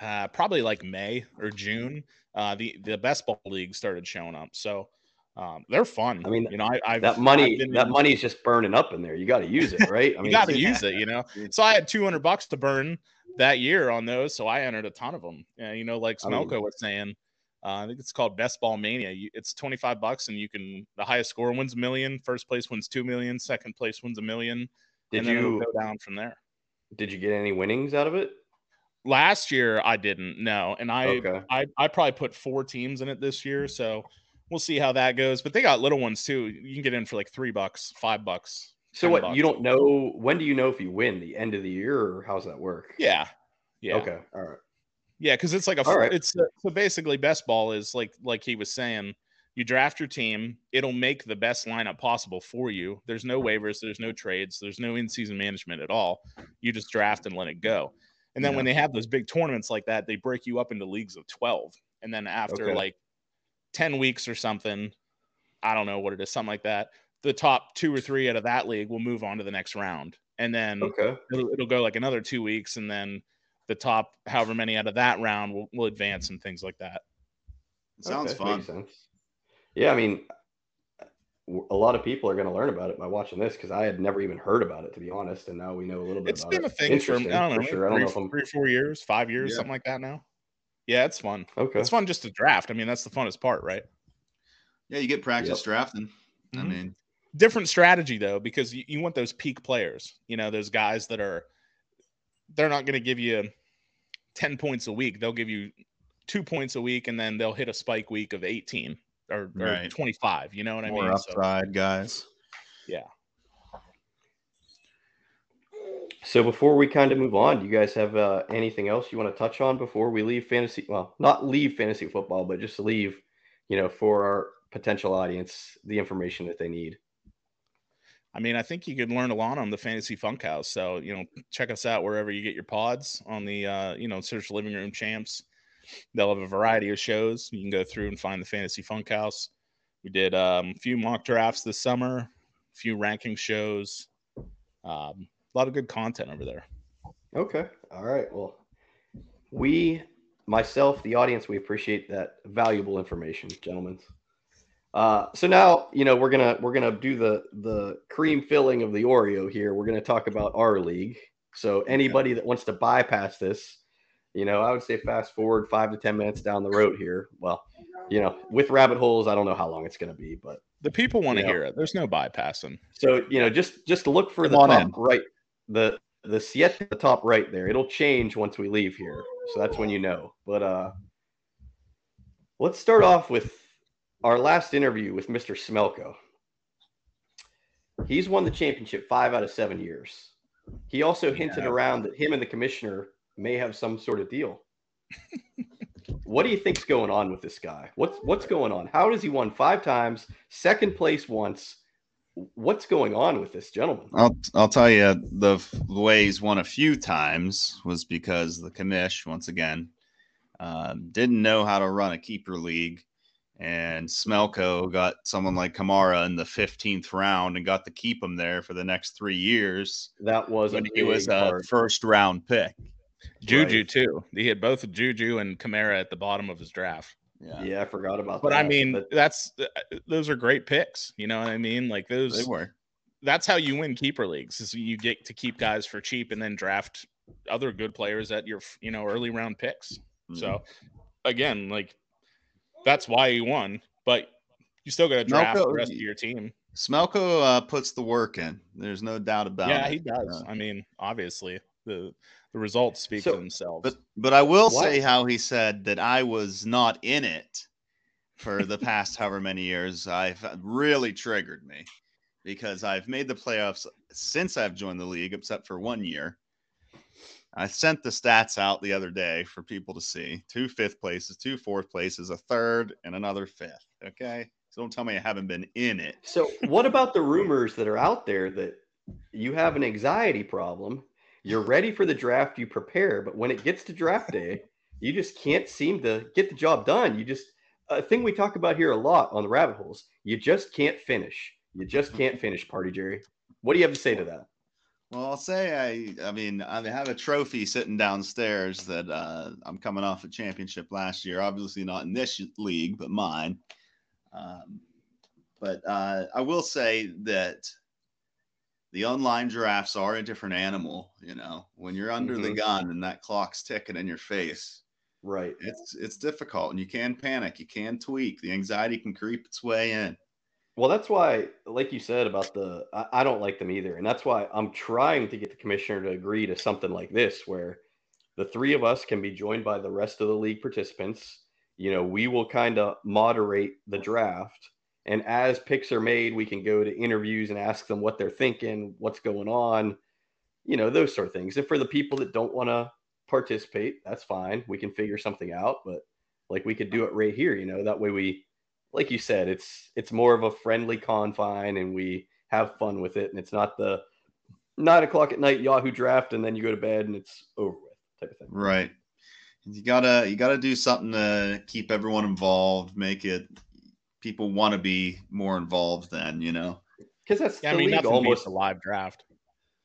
uh, probably like May or June, uh, the the best ball league started showing up. So um, they're fun. I mean, you know, I, I've, that money, that in- money's just burning up in there. You got to use it, right? I mean, you got to use it. You know, so I had 200 bucks to burn that year on those, so I entered a ton of them. Yeah, you know, like I mean- Smelko was saying. Uh, I think it's called Best Ball Mania. You, it's 25 bucks, and you can the highest score wins a million. First place wins two million. Second place wins a million. did and then you go down from there? did you get any winnings out of it? Last year I didn't. No, and I Okay. I I probably put four teams in it this year. So we'll see how that goes. But they got little ones too. You can get in for like three bucks, five bucks. So what? bucks. You don't know when do you know if you win the end of the year or how's that work? Yeah, yeah, Okay. All right. Yeah. Because it's like a. Right. It's uh, so basically best ball is like like he was saying. You draft your team. It'll make the best lineup possible for you. There's no waivers. There's no trades. There's no in-season management at all. You just draft and let it go. And then when they have those big tournaments like that, they break you up into leagues of 12. And then after Okay. like 10 weeks or something, I don't know what it is, something like that, the top two or three out of that league will move on to the next round. And then Okay. it'll, it'll go like another two weeks. And then the top, however many out of that round will, will advance and things like that. Sounds Okay, fun. Makes sense. Yeah, I mean, a lot of people are going to learn about it by watching this because I had never even heard about it to be honest, and now we know a little bit It's about been it. a thing for, I don't know, for sure. I don't three, know if I'm three, four years, five years, Yeah. something like that now. Yeah, it's fun. okay. It's fun just to draft. I mean, that's the funnest part, right? Yeah, you get practice Yep. drafting. I Mhm. mean, different strategy though because you, you want those peak players you know those guys that are they're not going to give you 10 points a week they'll give you two points a week and then they'll hit a spike week of 18 or, or Right. 25 you know what i more mean so upside guys. Yeah. So before we kind of move on, do you guys have uh, anything else you want to touch on before we leave fantasy? Well, not leave fantasy football, but just leave, you know, for our potential audience the information that they need. I mean i think you could learn a lot on the fantasy funk house so you know check us out wherever you get your pods on the uh you know search living room champs they'll have a variety of shows you can go through and find the fantasy funk house we did um, a few mock drafts this summer a few ranking shows um, a lot of good content over there Okay. All right. Well, we, myself, the audience, we appreciate that valuable information, gentlemen. Uh, so now, you know, we're gonna we're gonna do the the cream filling of the Oreo here. We're gonna talk about our league. So anybody that wants to bypass this, you know, I would say fast forward five to ten minutes down the road here. Well, you know, with rabbit holes, I don't know how long it's gonna be, but the people want to hear it there's no bypassing so you know, just just look for Come the top in. right, the the Siete at the top right there. It'll change once we leave here, so that's when you know. But uh, let's start off with our last interview with Mr. Smelko. He's won the championship five out of seven years. He also hinted Yeah. around that him and the commissioner may have some sort of deal. what do you think's going on with this guy? What's what's going on? How does he won five times, second place once? What's going on with this gentleman? I'll I'll tell you the, the way he's won a few times was because the commish once again uh, didn't know how to run a keeper league, and Smelko got someone like Kamara in the fifteenth round and got to keep him there for the next three years That was when he was big a part. first round pick. juju Right. too he had both juju and Kamara at the bottom of his draft Yeah, Yeah, I forgot about that. but that. i mean But- that's those are great picks you know what i mean like they those were. that's how you win keeper leagues is you get to keep guys for cheap and then draft other good players at your you know early round picks Mhm. so again like that's why you won but you still got to draft Malco- the rest of your team Smelko uh, puts the work in. There's no doubt about yeah it. he does Uh, i mean obviously the the results speak So- for themselves But but I will What? say how he said that I was not in it for the past however many years. I've uh, really triggered me because I've made the playoffs since I've joined the league, except for one year. I sent the stats out the other day for people to see: two fifth places, two fourth places, a third, and another fifth. Okay, so don't tell me I haven't been in it. So, what about the rumors that are out there that you have an anxiety problem? You're ready for the draft, you prepare, but when it gets to draft day, you just can't seem to get the job done. You just a thing we talk about here a lot on the rabbit holes. You just can't finish. You just can't finish, Party Jerry. What do you have to say to that? Well, I'll say I. I mean, I have a trophy sitting downstairs that uh, I'm coming off a championship last year. Obviously, not in this league, but mine. Um, but uh, I will say that the online drafts are a different animal. You know, when you're under the Mhm. gun and that clock's ticking in your face, Right. it's it's difficult, and you can panic, you can tweak, the anxiety can creep its way in. Well, that's why, like you said about the, I, I don't like them either, and that's why I'm trying to get the commissioner to agree to something like this, where the three of us can be joined by the rest of the league participants. you know, we will kind of moderate the draft. And as picks are made, we can go to interviews and ask them what they're thinking, what's going on, you know, those sort of things. And for the people that don't want to participate, that's fine. We can figure something out. But like we could do it right here, you know, that way we, like you said, it's it's more of a friendly confine and we have fun with it. And it's not the nine o'clock at night Yahoo draft and then you go to bed and it's over with type of thing. Right. You gotta you gotta do something to keep everyone involved, make it people want to be more involved then, you know. Because that's Yeah, I the mean, league almost a live draft.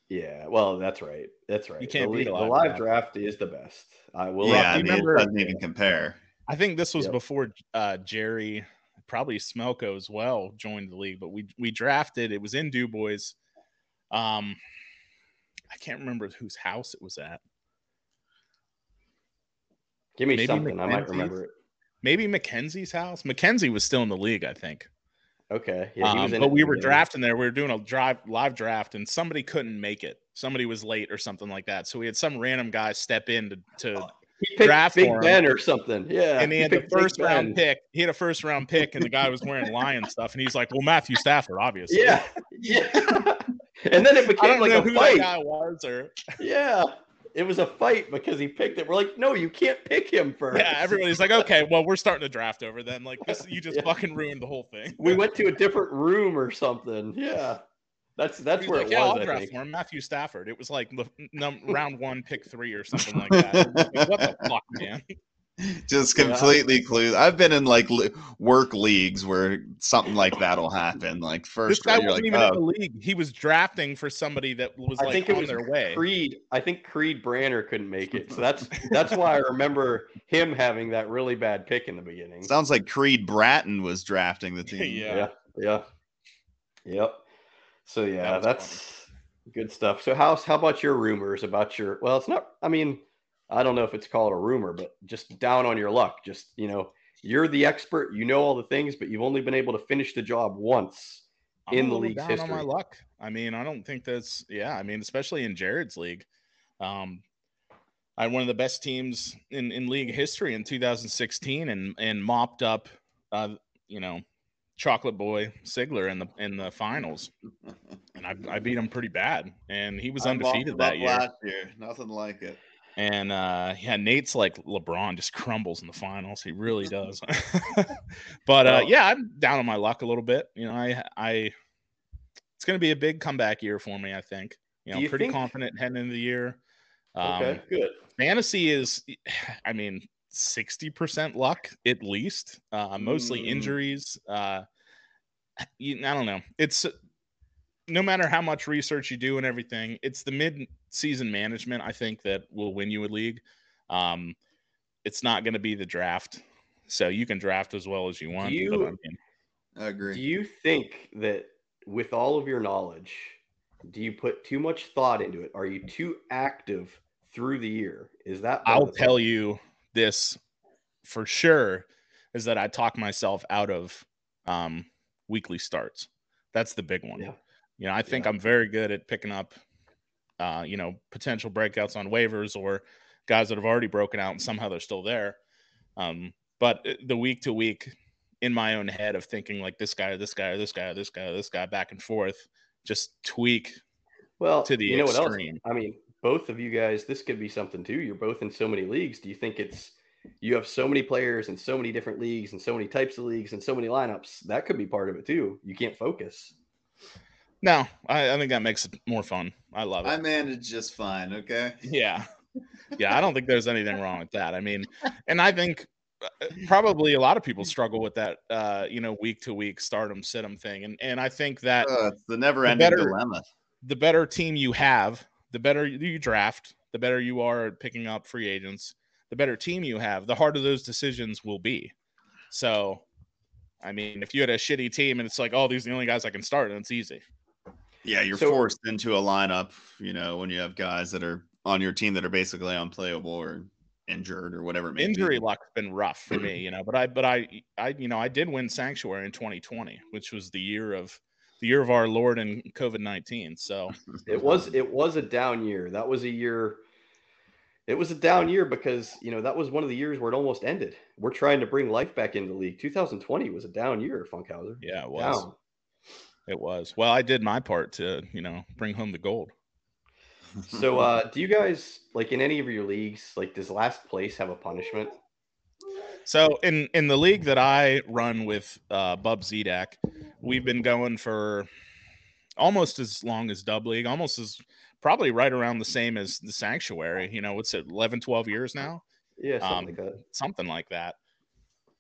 Yeah, well, that's right. That's right. You can't the, beat league- a the live live draft. draft. is the best. I will. yeah, I mean, remember- it doesn't even compare. I think this was Yep. before uh, Jerry, probably Smelko as well, joined the league. But we we drafted. It was in Du Bois. Um, I can't remember whose house it was at. Give me maybe something. I might remember it. Maybe Mackenzie's house. Mackenzie was still in the league, I think. Okay. Yeah, he Um, in but it we were beginning. drafting there. We were doing a drive live draft, and somebody couldn't make it. Somebody was late or something like that. So we had some random guy step in to, to He picked draft Big. Ben or something. Yeah. and he had the picked Big first round Ben. pick. He had a first round pick, and the guy was wearing lion stuff, and he's like, "Well, Matthew Stafford, obviously." Yeah. Yeah. and then it I became don't like know a who fight. that guy was, or Yeah. It was a fight because he picked it. We're like, no, you can't pick him first. yeah, everybody's like, "Okay, well, we're starting to draft over then." Like, this, you just Yeah. fucking ruined the whole thing. we went to a different room or something. Yeah. That's that's He where like, it yeah, was. I'll I draft think. for him. Matthew Stafford. It was like the num- round one, pick three, or something like that. Like, what the fuck, man? Just Yeah. completely clueless. I've been in like li- work leagues where something like that'll happen. Like This first, guy wasn't like, even in oh, the league. He was drafting for somebody that was I like think it on was their way. Creed. I think Creed Branner couldn't make it, so that's that's why I remember him having that really bad pick in the beginning. sounds like Creed Bratton was drafting the team. Yeah. yeah, yeah, yep. So yeah, was that's good stuff. So how's how about your rumors about your? Well, it's not. I mean, I don't know if it's called a rumor, but just down on your luck. Just you know, you're the expert. You know all the things, but you've only been able to finish the job once. I'm in the league's down on my history. luck. I mean, I don't think that's yeah. I mean, especially in Jared's league, um, I had one of the best teams in, in league history in 2016, and and mopped up, uh, you know, Chocolate Boy Sigler in the in the finals, and I, I beat him pretty bad, and he was I undefeated that year. Last year, nothing like it. And uh, yeah, Nate's like LeBron, just crumbles in the finals. He really does. but uh, yeah, I'm down on my luck a little bit. You know, I I it's going to be a big comeback year for me. I think. You know, you pretty think- confident heading into the year. Um, Okay, good. Fantasy is, I mean, sixty percent luck at least. Uh, mostly Mm. injuries. Uh, you, I don't know. It's no matter how much research you do and everything, it's the mid-season management I think that will win you a league. Um, it's not going to be the draft, so you can draft as well as you want. but, you- I mean, I agree. Do you think that with all of your knowledge, do you put too much thought into it? Are you too active through the year? Is that I'll tell thing? you this for sure is that I talk myself out of um, weekly starts. That's the big one. Yeah. You know, I think Yeah. I'm very good at picking up, uh, you know, potential breakouts on waivers or guys that have already broken out and somehow they're still there. Um, but the week to week in my own head of thinking like this guy, or this guy, or this guy, or this guy, this guy, back and forth, just tweak Well, to the you know what else? extreme. I mean, both of you guys, this could be something too. You're both in so many leagues. Do you think it's you have so many players and so many different leagues and so many types of leagues and so many lineups? That could be part of it too. You can't focus. No, I, I think that makes it more fun. I love it. I managed just fine. Okay. Yeah. Yeah, I don't think there's anything wrong with that. I mean, and I think uh, probably a lot of people struggle with that uh, you know, week to week start 'em sit 'em thing. And and I think that Uh, it's the never-ending dilemma. the better team you have, the better you draft, the better you are at picking up free agents, the better team you have, the harder those decisions will be. So, I mean, if you had a shitty team and it's like, oh, these are the only guys I can start, and it's easy. Yeah, you're So- forced into a lineup. You know, when you have guys that are on your team that are basically unplayable or injured or whatever. It may Injury be. luck's been rough for me, you know, but I, but I, I, you know, I did win Sanctuary in 2020, which was the year of the year of our Lord and COVID 19. So, It was it was a down year. That was a year it was a down year because you know that was one of the years where it almost ended. We're trying to bring life back into the league. 2020 was a down year, Funkhauser. Yeah, it was. Down. It was. Well, I did my part to, you know, bring home the gold. So, uh, do you guys like in any of your leagues? Like, does last place have a punishment? So in in the league that I run with uh, Bub Zedak, we've been going for almost as long as Dub League, almost as probably right around the same as the Sanctuary. You know, what's it, 11, 12 years now? Yeah, something Um, like that. Something like that.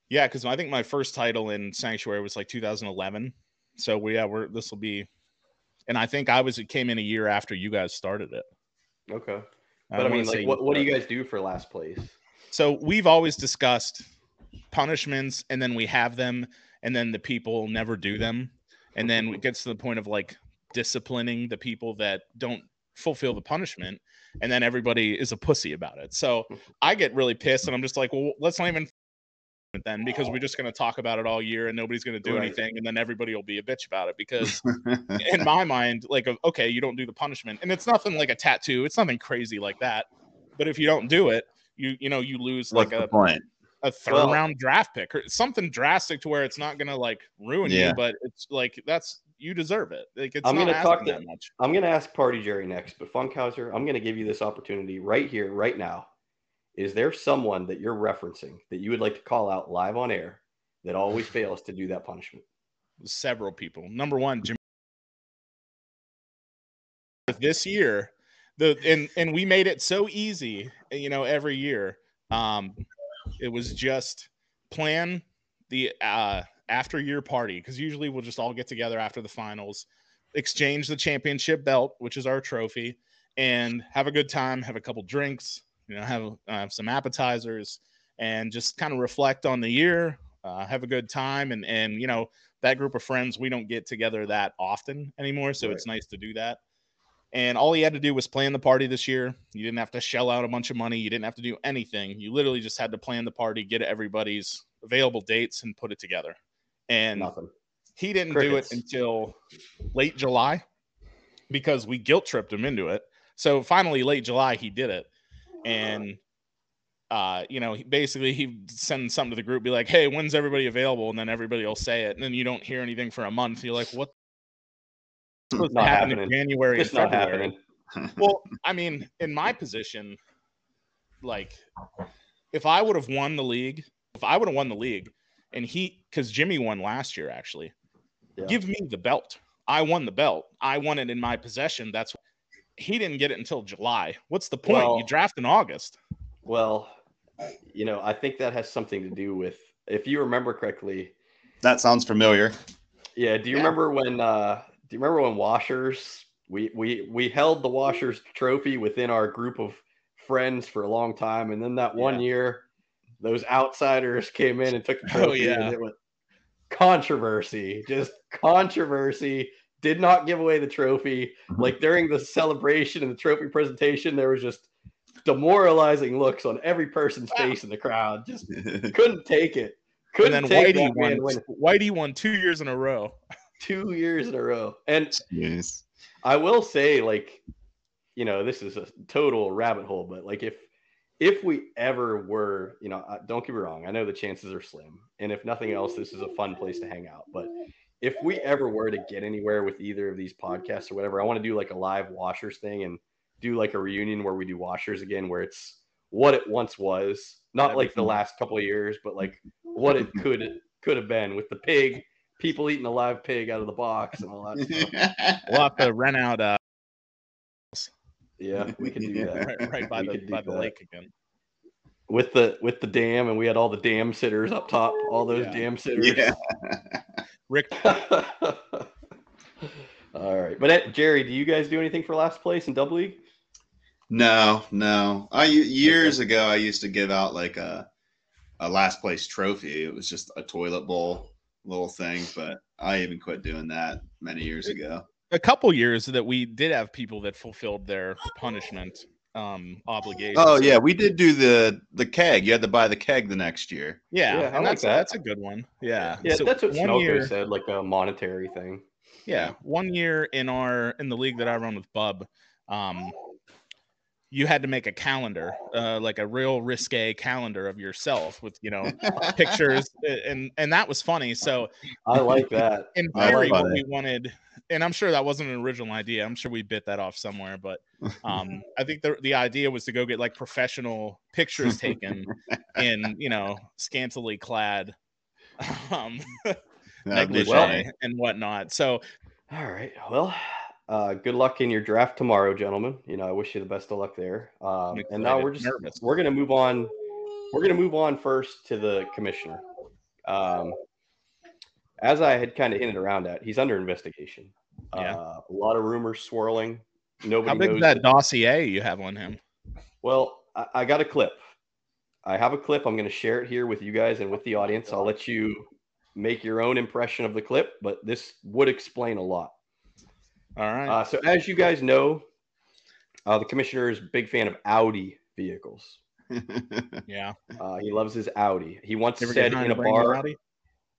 Yeah, because I think my first title in Sanctuary was like 2011. So we yeah, we're this will be, and I think I was it came in a year after you guys started it. Okay, but I, wanna mean, like, what, what do you guys do for last place? So we've always discussed punishments, and then we have them, and then the people never do them, and then it gets to the point of like disciplining the people that don't fulfill the punishment, and then everybody is a pussy about it. So I get really pissed, and I'm just like, well, let's not even then because we're just going to talk about it all year and nobody's going to do Right. anything and then everybody will be a bitch about it because in my mind like okay you don't do the punishment and it's nothing like a tattoo it's nothing crazy like that but if you don't do it you you know you lose What's like a, point? A third Well- round draft pick or something drastic to where it's not gonna like ruin Yeah. you but it's like that's you deserve it like it's I'm gonna talk to- that much I'm gonna ask Party Jerry next, but Funkhauser, I'm gonna give you this opportunity right here, right now. Is there someone that you're referencing that you would like to call out live on air that always fails to do that punishment? several people number one Jim this year the and and we made it so easy you know every year um it was just plan the uh after year party because usually we'll just all get together after the finals exchange the championship belt which is our trophy and have a good time have a couple drinks you know have uh, some appetizers and just kind of reflect on the year uh, have a good time and and you know that group of friends we don't get together that often anymore so it's nice to do that and all he had to do was plan the party this year. You didn't have to shell out a bunch of money. You didn't have to do anything. You literally just had to plan the party, get everybody's available dates, and put it together. And Nothing. he didn't Crickets. do it until late July because we guilt tripped him into it. So finally, late July, he did it. And uh, you know, basically he sends something to the group, be like, "Hey, when's everybody available?" And then everybody will say it, and then you don't hear anything for a month. You're like, "What?" Supposed to Not happen happening. in January It's and not February happening. well, I mean, in my position, like if I would have won the league, if I would have won the league, and he, because Jimmy won last year, actually, Yeah. give me the belt. I won the belt. I won it in my possession. That's he didn't get it until July. What's the point? Well- you draft in August. Well, you know, I think that has something to do with if you remember correctly. That sounds familiar. Yeah, do you Yeah. remember when uh do you remember when Washers we we we held the mm-hmm. Washers trophy within our group of friends for a long time and then that one year those outsiders came in and took the trophy Oh, trophy yeah. and it was controversy, just controversy. Did not give away the trophy. Like during the celebration and the trophy presentation, there was just demoralizing looks on every person's face in the crowd. Just couldn't take it. Couldn't and then take Whitey won. Whitey won two years in a row. Two years in a row. And Yes. I will say, like, you know, this is a total rabbit hole, but like, if if we ever were, you know, don't get me wrong, I know the chances are slim, and if nothing else, this is a fun place to hang out. But if we ever were to get anywhere with either of these podcasts or whatever, I want to do like a live washers thing and do like a reunion where we do washers again, where it's what it once was, not like the last couple of years, but like what it could could have been with the pig, people eating a live pig out of the box and all that stuff. We'll have to rent out uh, Yeah, we can do that. right, right by We the by the that. lake again. with the with the dam, and we had all the dam sitters up top. All those Yeah. dam sitters. yeah. Rick, all right, but Jerry, do you guys do anything for last place in Double League? No, no. I years ago I used to give out like a a last place trophy. It was just a toilet bowl little thing, but I even quit doing that many years ago. a couple years that we did have people that fulfilled their punishment um obligations. Oh yeah, we did do the the keg. You had to buy the keg the next year. Yeah, Yeah, I and like that's that. that's a good one. Yeah, Yeah, So that's what one year. said, like a monetary thing. Yeah, one year in our in the league that I run with Bub, um, you had to make a calendar, uh, like a real risque calendar of yourself with you know pictures, and and that was funny. So I like that. in I theory, like what we wanted, and I'm sure that wasn't an original idea. I'm sure we bit that off somewhere, but um, I think the the idea was to go get like professional pictures taken in you know scantily clad um, negligee funny. and whatnot. So All right. Well, uh, good luck in your draft tomorrow, gentlemen. You know, I wish you the best of luck there. Um, and now we're just nervous. we're gonna move on. We're gonna move on first to the commissioner. Um, as I had kind of hinted around at, he's under investigation. Yeah. Uh, a lot of rumors swirling. Nobody how big knows. is that dossier you have on him? Well, I, I got a clip. I have a clip. I'm going to share it here with you guys and with the audience. I'll let you make your own impression of the clip, but this would explain a lot. All right. Uh, so, as you guys know, uh, the commissioner is a big fan of Audi vehicles. yeah. Uh, he loves his Audi. He once You ever get said in a on brand new bar,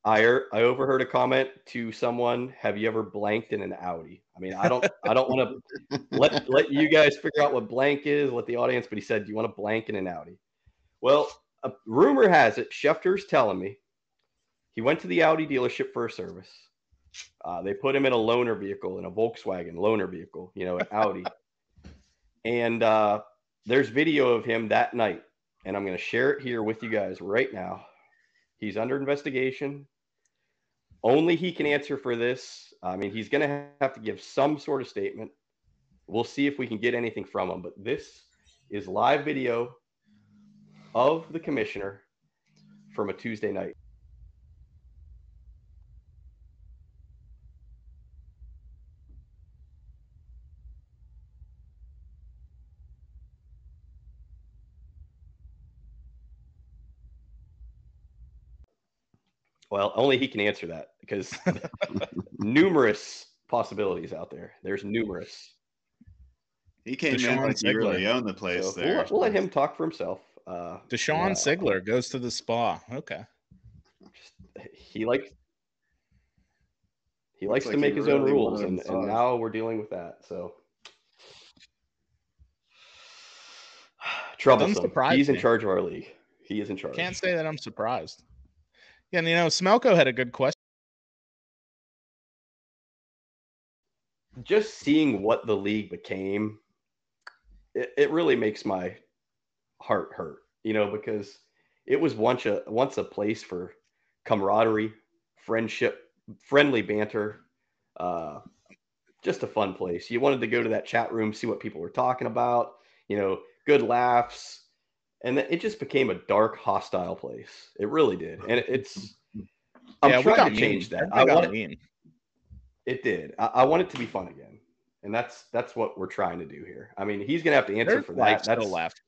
I, er- I overheard a comment to someone, "Have you ever blanked in an Audi?" I mean, I don't, I don't want to let let you guys figure out what blank is, let the audience. But he said, "Do you want to blank in an Audi?" Well, a rumor has it, Schefter's telling me, he went to the Audi dealership for a service. Uh, they put him in a loaner vehicle, in a Volkswagen loaner vehicle, you know, an Audi. and uh, there's video of him that night, and I'm going to share it here with you guys right now. He's under investigation. Only he can answer for this. I mean, he's going to have to give some sort of statement. We'll see if we can get anything from him. But this is live video of the commissioner from a Tuesday night. Well, only he can answer that because numerous possibilities out there. There's numerous. he came in Deshaun like he really owned the place So there. we'll, we'll let him talk for himself. Uh, Deshaun yeah, Sigler goes to the spa. Okay. He likes he likes Looks to like make he his own rules, and, and now we're dealing with that. So troublesome. He's in me. charge of our league. He is in charge. Can't say that I'm surprised. And you know, Smelko had a good question. just seeing what the league became, it, it really makes my heart hurt, you know, because it was once a once a place for camaraderie, friendship, friendly banter, uh, just a fun place. You wanted to go to that chat room, see what people were talking about, you know, good laughs, and then it just became a dark, hostile place. It really did, and it's. I'm yeah, we trying got to mean. change that. Everybody I want it, mean. it did. I, I want it to be fun again, and that's that's what we're trying to do here. I mean, he's gonna have to answer There's for life that. still That's left.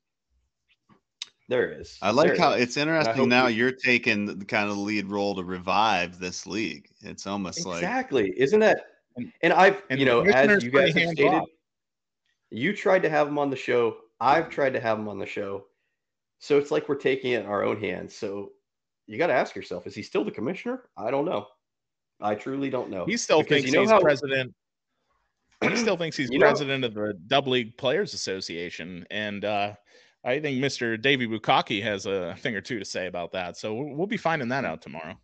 there is. I like There how is. it's interesting now we- you're taking the kind of lead role to revive this league. It's almost like exactly. Isn't that? And- And I've and you know as you guys have stated, off. you tried to have him on the show. I've tried to have him on the show. So it's like we're taking it in our own hands. So you got to ask yourself: Is he still the commissioner? I don't know. I truly don't know. He still Because thinks you know he's how- president. He still thinks he's You know- president of the Dub League Players Association, and uh, I think Mr. Davey Bukaki has a thing or two to say about that. So we'll, we'll be finding that out tomorrow.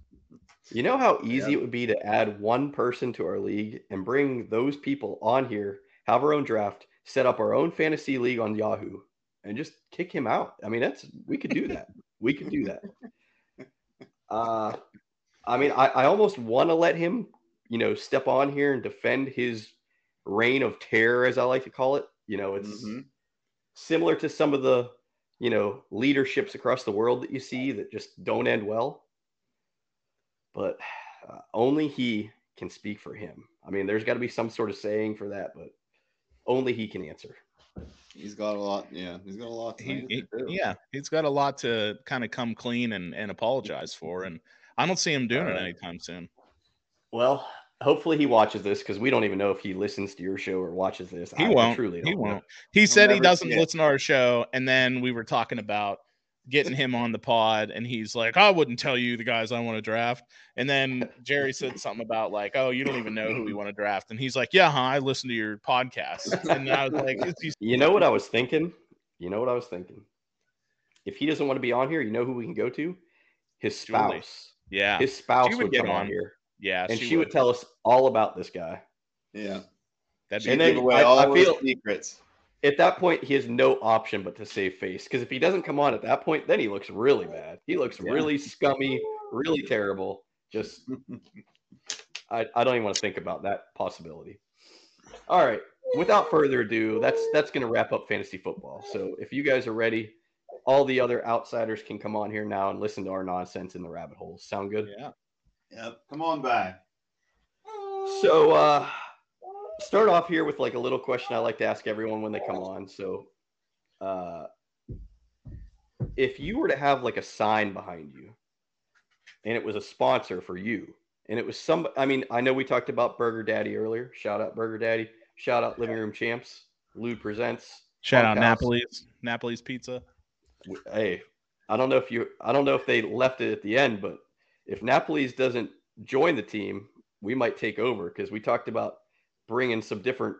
You know how easy it would be to add one person to our league and bring those people on here, have our own draft, set up our own fantasy league on Yahoo, and just kick him out. I mean, that's we could do that. we could do that. Uh, I mean, I, I almost want to let him, you know, step on here and defend his reign of terror, as I like to call it. You know, it's Mhm. similar to some of the, you know, leaderships across the world that you see that just don't end well. But uh, only he can speak for him. I mean, there's got to be some sort of saying for that, but only he can answer. He's got a lot. Yeah, he's got a lot. To He, he- yeah, he's got a lot to kind of come clean and, and apologize for, and I don't see him doing it anytime soon. Well, hopefully he watches this because we don't even know if he listens to your show or watches this. He I- I won't. truly He don't know. won't. He said he doesn't listen to our show, and then we were talking about getting him on the pod, and he's like, "I wouldn't tell you the guys I want to draft." And then Jerry said something about like, "Oh, you don't even know who we want to draft," and he's like, "Yeah, huh? I listen to your podcast." And I was like, You know what I was thinking? You know what I was thinking? If he doesn't want to be on here, you know who we can go to? His Julie. spouse. Yeah. His spouse She would, would get come on on. here, yeah. and she, would tell us all about this guy. Yeah. That'd be And then give away I- all I his feel- secrets. At that point, he has no option but to save face. Because if he doesn't come on at that point, then he looks really bad. He looks Yeah. really scummy, really terrible. Just I, I don't even want to think about that possibility. All right. Without further ado, that's that's gonna wrap up fantasy football. So if you guys are ready, all the other outsiders can come on here now and listen to our nonsense in the rabbit holes. Sound good? yeah. Yep. Come on back. So uh start off here with like a little question I like to ask everyone when they come on. So uh if you were to have like a sign behind you and it was a sponsor for you and it was some I mean, I know we talked about Burger Daddy earlier. Shout out Burger Daddy. Shout out Living Room Champs. Lude presents. Shout out. Napoli's Napoli's Pizza. Hey, I don't know if you I don't know if they left it at the end, but if Napoli's doesn't join the team, we might take over because we talked about bringing some different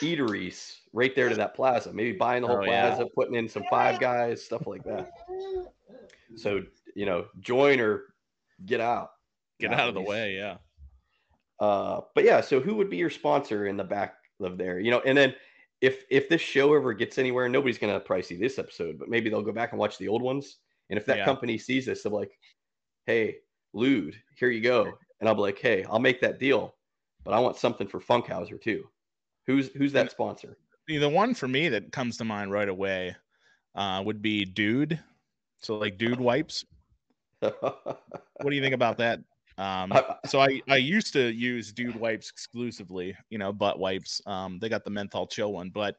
eateries right there to that plaza. Maybe buying the whole Oh, yeah. plaza, putting in some five guys, stuff like that. So you know, join or get out. Get out of the way, yeah. Uh, but yeah, so who would be your sponsor in the back of there? You know, and then if if this show ever gets anywhere, nobody's gonna probably see this episode, but maybe they'll go back and watch the old ones. And if that Yeah. company sees this, they're like, "Hey, Lude, here you go," and I'll be like, "Hey, I'll make that deal, but I want something for Funkhauser too." Who's who's that sponsor? The one for me that comes to mind right away uh, would be Dude. So like Dude wipes. What do you think about that? Um, so I, I used to use Dude wipes exclusively, you know, butt wipes. Um, they got the menthol chill one, but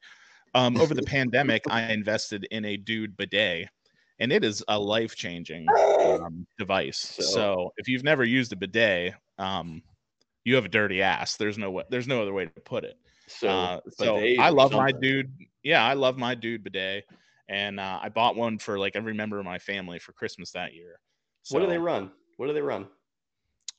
um, over the pandemic, I invested in a Dude bidet, and it is a life changing um, device. So- So, if you've never used a bidet, um, you have a dirty ass. There's no way, there's no other way to put it. so, Uh, so I love my dude. Yeah, I love my dude bidet, and uh, I bought one for like every member of my family for Christmas that year. What do they run? What do they run?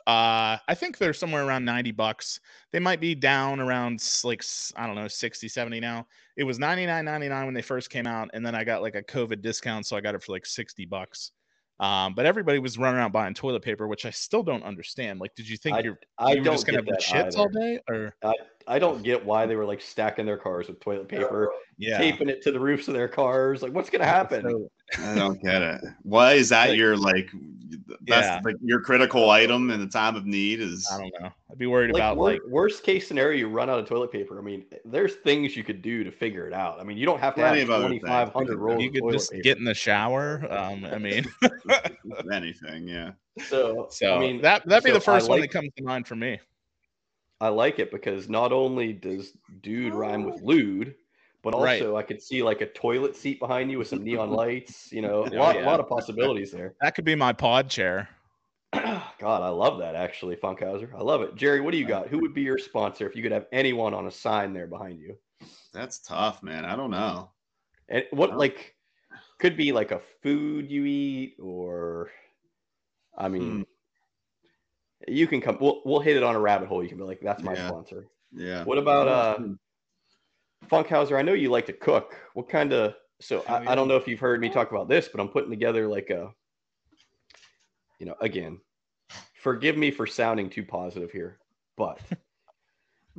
Uh, I think they're somewhere around 90 bucks. They might be down around like I don't know 60, 70 now. It was 99.99 when they first came out, and then I got like a COVID discount, so I got it for like 60 bucks. Um, but everybody was running around buying toilet paper, which I still don't understand. Like, did you think I, you're I you were just gonna have shits all day, or I don't get why they were like stacking their cars with toilet paper, yeah? taping it to the roofs of their cars. Like, what's gonna happen? So- I don't get it. Why is that Like- your like that's Yeah. like your critical item in the time of need is I don't know. I'd be worried like, about wor- like worst case scenario, you run out of toilet paper. I mean, there's things you could do to figure it out. I mean, you don't have to have of other things 2,500 we could do. rolls you could just paper. get in the shower. Um, I mean, anything, yeah. so, so I mean, that that'd be so the first I one that comes to mind for me. I like it because not only does dude rhyme with oh. Lude, but also Right. I could see like a toilet seat behind you with some neon lights. You know, oh, a Oh, lot, yeah. lot of possibilities there. That could be my pod chair. God, I love that actually, Funkhauser. I love it. Jerry, what do you got? Who would be your sponsor if you could have anyone on a sign there behind you? That's tough, man. I don't know. And what Oh. like could be like a food you eat or I mean hmm. You can come we'll we'll hit it on a rabbit hole. You can be like, that's my Yeah. sponsor. Yeah. What about uh Funkhauser? I know you like to cook. What kind of so Hell I, I don't know if you've heard me talk about this, but I'm putting together like a you know, again, forgive me for sounding too positive here, but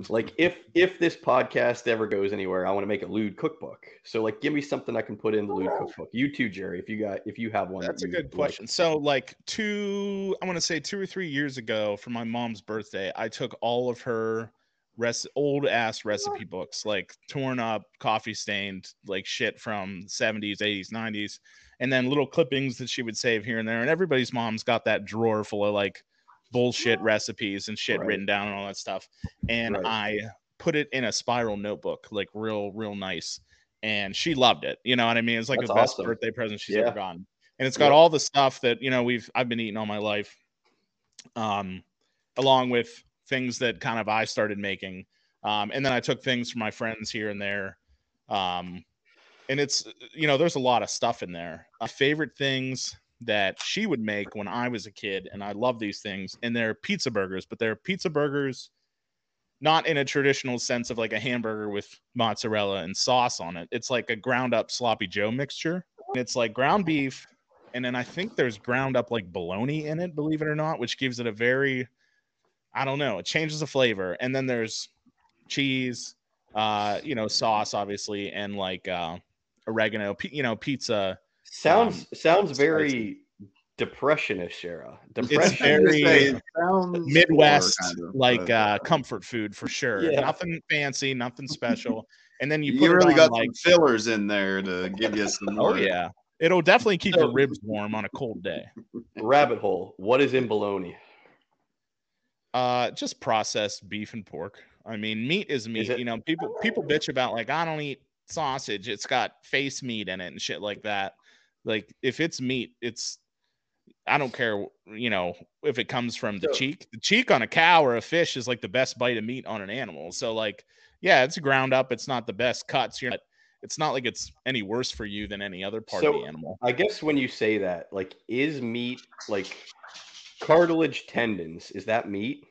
like if if this podcast ever goes anywhere, I want to make a Lude cookbook. So like give me something I can put in the Lude cookbook. You too, Jerry, if you got if you have one. that That's a you good like. question. So, like two, I want to say two or three years ago, for my mom's birthday, I took all of her res- old ass recipe books, like torn up, coffee stained, like shit from 70s, 80s, 90s, and then little clippings that she would save here and there. And everybody's mom's got that drawer full of like bullshit recipes and shit Right. written down and all that stuff. And Right. I put it in a spiral notebook, like real, real nice. And she loved it. You know what I mean? It's like That's the best birthday present she's Yeah. ever gotten and it's got Yeah. all the stuff that you know we've I've been eating all my life, um, along with things that kind of I started making, um, and then I took things from my friends here and there, um, and it's you know there's a lot of stuff in there. Favorite things that she would make when I was a kid, and I love these things, and they're pizza burgers, but they're pizza burgers not in a traditional sense of like a hamburger with mozzarella and sauce on it. It's like a ground up sloppy Joe mixture. It's like ground beef, and then I think there's ground up like bologna in it, believe it or not, which gives it a very, I don't know, it changes the flavor. And then there's cheese, uh, you know, sauce obviously, and like uh, oregano, you know, pizza. Sounds sounds spicy. very depressionish era. It's Depression. I was very it sounds Midwest, kind of, like but- uh, comfort food for sure. Yeah. Nothing fancy, nothing special. And then you you, put it really on, got like, some fillers in there to give you some. oh yeah, it'll definitely keep your ribs warm on a cold day. Rabbit hole. What is in bologna? Uh, just processed beef and pork. I mean, meat is meat. it- You know, people people bitch about like I don't eat sausage. It's got face meat in it and shit like that. Like if it's meat, it's I don't care. You know, if it comes from the So- cheek, the cheek on a cow or a fish is like the best bite of meat on an animal. So like, yeah, it's ground up. It's not the best cuts. You're not. It's not like it's any worse for you than any other part of the animal. I guess when you say that, like, is meat like cartilage tendons? Is that meat?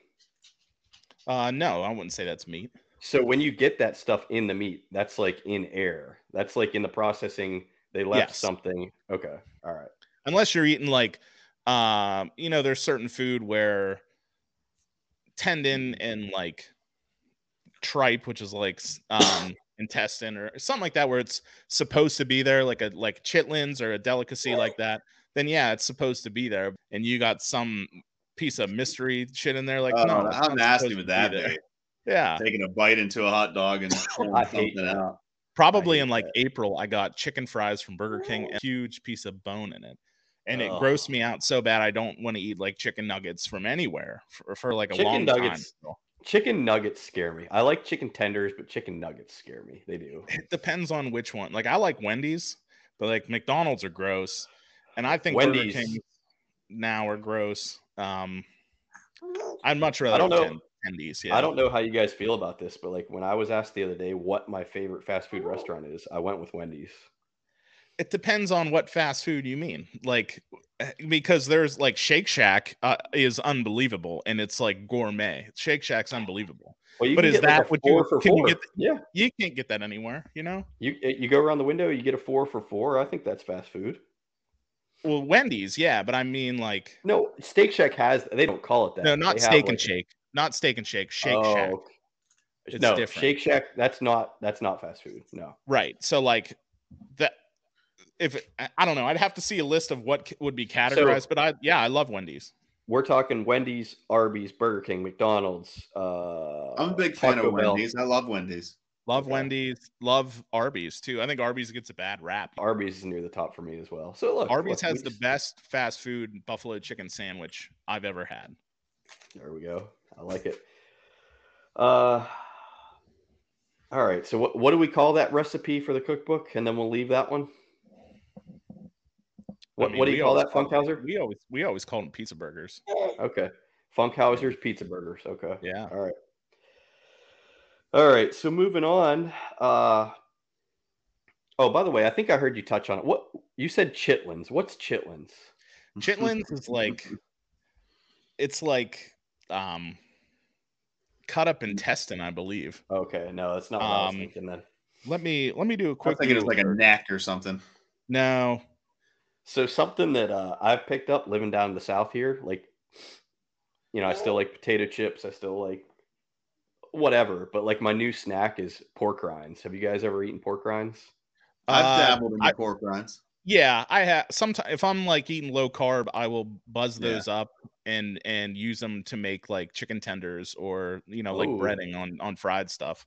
Uh, no, I wouldn't say that's meat. So when you get that stuff in the meat, that's like in air. That's like in the processing. They left Yes. something. Okay. All right. unless you're eating like um you know there's certain food where tendon and like tripe which is like um intestine or something like that where it's supposed to be there like a like chitlins or a delicacy like that then yeah it's supposed to be there and you got some piece of mystery shit in there like Oh, no it's how nasty supposed would that be there. yeah Taking a bite into a hot dog and I hate something out. Probably in like that. April, I got chicken fries from Burger King, and a huge piece of bone in it, and it grossed me out so bad. I don't want to eat like chicken nuggets from anywhere for, for like a Chicken long time. nuggets- still. Chicken nuggets scare me. I like chicken tenders, but chicken nuggets scare me. They do. It depends on which one. Like I like Wendy's, but like McDonald's are gross, and I think Burger Wendy's- King now are gross. Um, I'd much rather don't know. Wendy's. Yeah, I don't know how you guys feel about this, but like when I was asked the other day what my favorite fast food restaurant is, I went with Wendy's. it depends on what fast food you mean like eh, because there's like shake shack uh, is unbelievable and it's like gourmet shake shack's unbelievable Well, you But is get, like, that a what you- four can you four. get- Yeah, you can't get that anywhere you know you eh, you go around the window, you get a four for four. I think that's fast food. well wendy's yeah but i mean like No, Steak Shack has. They don't call it that. no not steak and like- shake not steak and shake shake Oh, shack okay. It's no, different. Shake Shack. That's not. That's not fast food. No. right so like that if I- i don't know i'd have to see a list of what would be categorized but i yeah i love wendy's We're talking Wendy's, Arby's, Burger King, McDonald's. Uh, I'm a big fan Taco of Bell. Wendy's. I love Wendy's. love Okay. wendy's love arby's too i think arby's gets a bad rap Arby's is near the top for me as well. So look, Arby's look, has the just- best fast food buffalo chicken sandwich I've ever had. There we go. I like it. Uh, all right. So what what do we call that recipe for the cookbook? And then we'll leave that one. What I mean, what do you call that, call Funkhauser? We always we always call them pizza burgers. Okay, Funkhauser's Pizza Burgers. Okay. Yeah. All right. All right. So moving on. Uh, oh, by the way, I think I heard you touch on it. What you said? Chitlins. What's chitlins? Chitlins is like it's like um cut up intestine, I believe. Okay, no, that's not what I was Um, thinking then. Let me let me do a I'm quick thinking it's Google like a neck or something. No. So something that uh, I've picked up living down in the south here, like, you know, I still like potato chips. I still like whatever, but like my new snack is pork rinds. Have you guys ever eaten pork rinds? I've Uh, dabbled in I- pork rinds. Yeah, I have sometimes if I'm like eating low carb, I will buzz Yeah. those up and and use them to make like chicken tenders or you know like Ooh. breading on on fried stuff.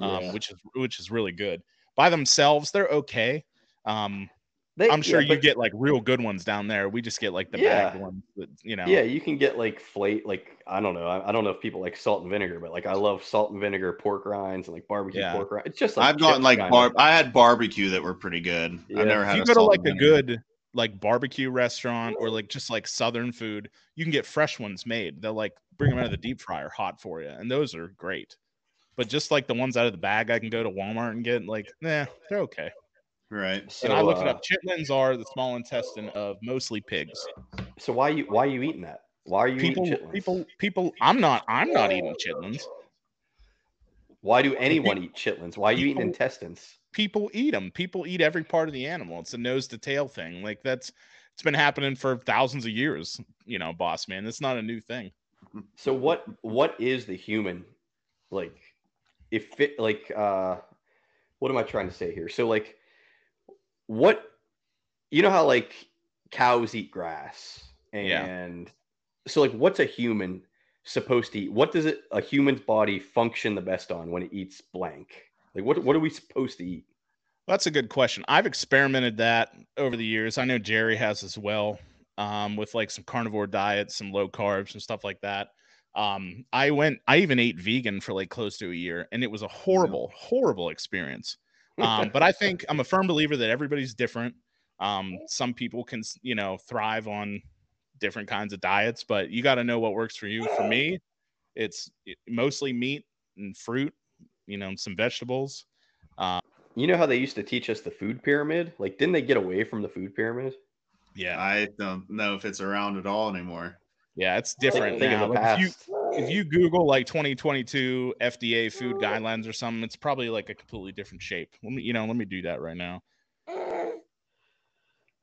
um, which is which is really good. By themselves, they're okay. Um, They, I'm sure yeah, you but- get like real good ones down there. We just get like the Yeah. bag ones, that, you know. Yeah, you can get like flate, like I don't know. I, I don't know if people like salt and vinegar, but like I love salt and vinegar pork rinds and like barbecue Yeah. pork rinds. It's just like I've gotten like bar. I had barbecue that were pretty good. Yeah. I've never If had. you a go to like a good like barbecue restaurant or like just like southern food, you can get fresh ones made. They'll like bring them out of the deep fryer hot for you, and those are great. But just like the ones out of the bag, I can go to Walmart and get like, nah, they're okay. Right. So, and I looked it uh, up. Chitlins are the small intestine of mostly pigs. So why you why you eating that? Why are you People, eating chitlins? people, people. I'm not. I'm not eating chitlins. Why do anyone eat chitlins? Why are you eating intestines? People eat them. People eat every part of the animal. It's a nose to tail thing. Like that's it's been happening for thousands of years. You know, boss man. It's not a new thing. So what what is the human like if it like uh what am I trying to say here? So like what you know how like cows eat grass Yeah. and so like what's a human supposed to eat? What does it a human's body function the best on when it eats blank? Like what what are we supposed to eat? That's a good question. I've experimented that over the years. I know Jerry has as well, um, with like some carnivore diets, some low carbs, and stuff like that. Um, I went, I even ate vegan for like close to a year, and it was a horrible, horrible experience. Um, but I think I'm a firm believer that everybody's different. Um, some people can, you know, thrive on different kinds of diets, but you got to know what works for you. For me, it's mostly meat and fruit, you know, and some vegetables. Um You know how they used to teach us the food pyramid? Like didn't they get away from the food pyramid? Yeah, I don't know if it's around at all anymore. Yeah, it's different Think of now. the Like, if you past. If you Google like 2022 FDA food guidelines or something, it's probably like a completely different shape. Let me, you know, let me do that right now.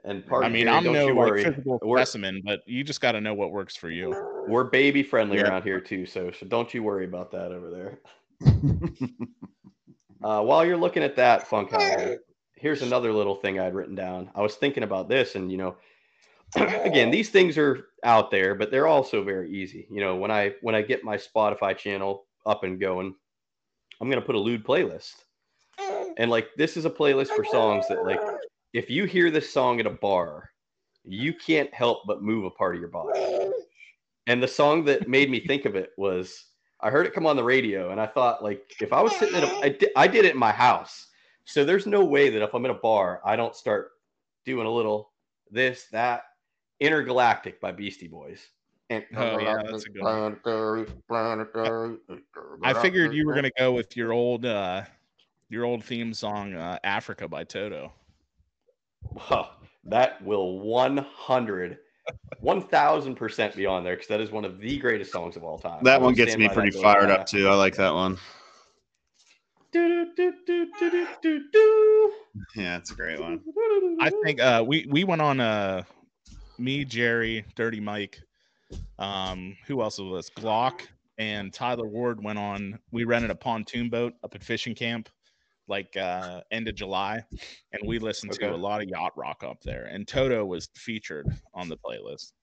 And part I mean, Jerry, I'm don't no like physical We're- specimen, but you just got to know what works for you. We're baby friendly Yeah. around here too, so so don't you worry about that over there. Uh, while you're looking at that, Funkhauser, here's another little thing I'd written down. I was thinking about this, and you know, again, these things are out there, but they're also very easy. You know, when I when I get my Spotify channel up and going, I'm gonna put a Lude playlist, and like this is a playlist for songs that like if you hear this song at a bar, you can't help but move a part of your body. And the song that made me think of it was I heard it come on the radio, and I thought like if I was sitting in a, I did, I did it in my house, so there's no way that if I'm in a bar, I don't start doing a little this that intergalactic by Beastie Boys. And Oh, yeah, that's a good I figured you were gonna go with your old uh your old theme song, uh, Africa by Toto. Wow, that will 100 1000% be on there because that is one of the greatest songs of all time. That one gets me pretty fired up too. I like that one. Do-do-do-do-do-do-do. Yeah, it's a great one. I think uh we we went on uh me, Jerry, Dirty Mike, um, who else was this? Glock and Tyler Ward went on. We rented a pontoon boat up at fishing camp like uh end of July, and we listened to a lot of yacht rock up there. And Toto was featured on the playlist.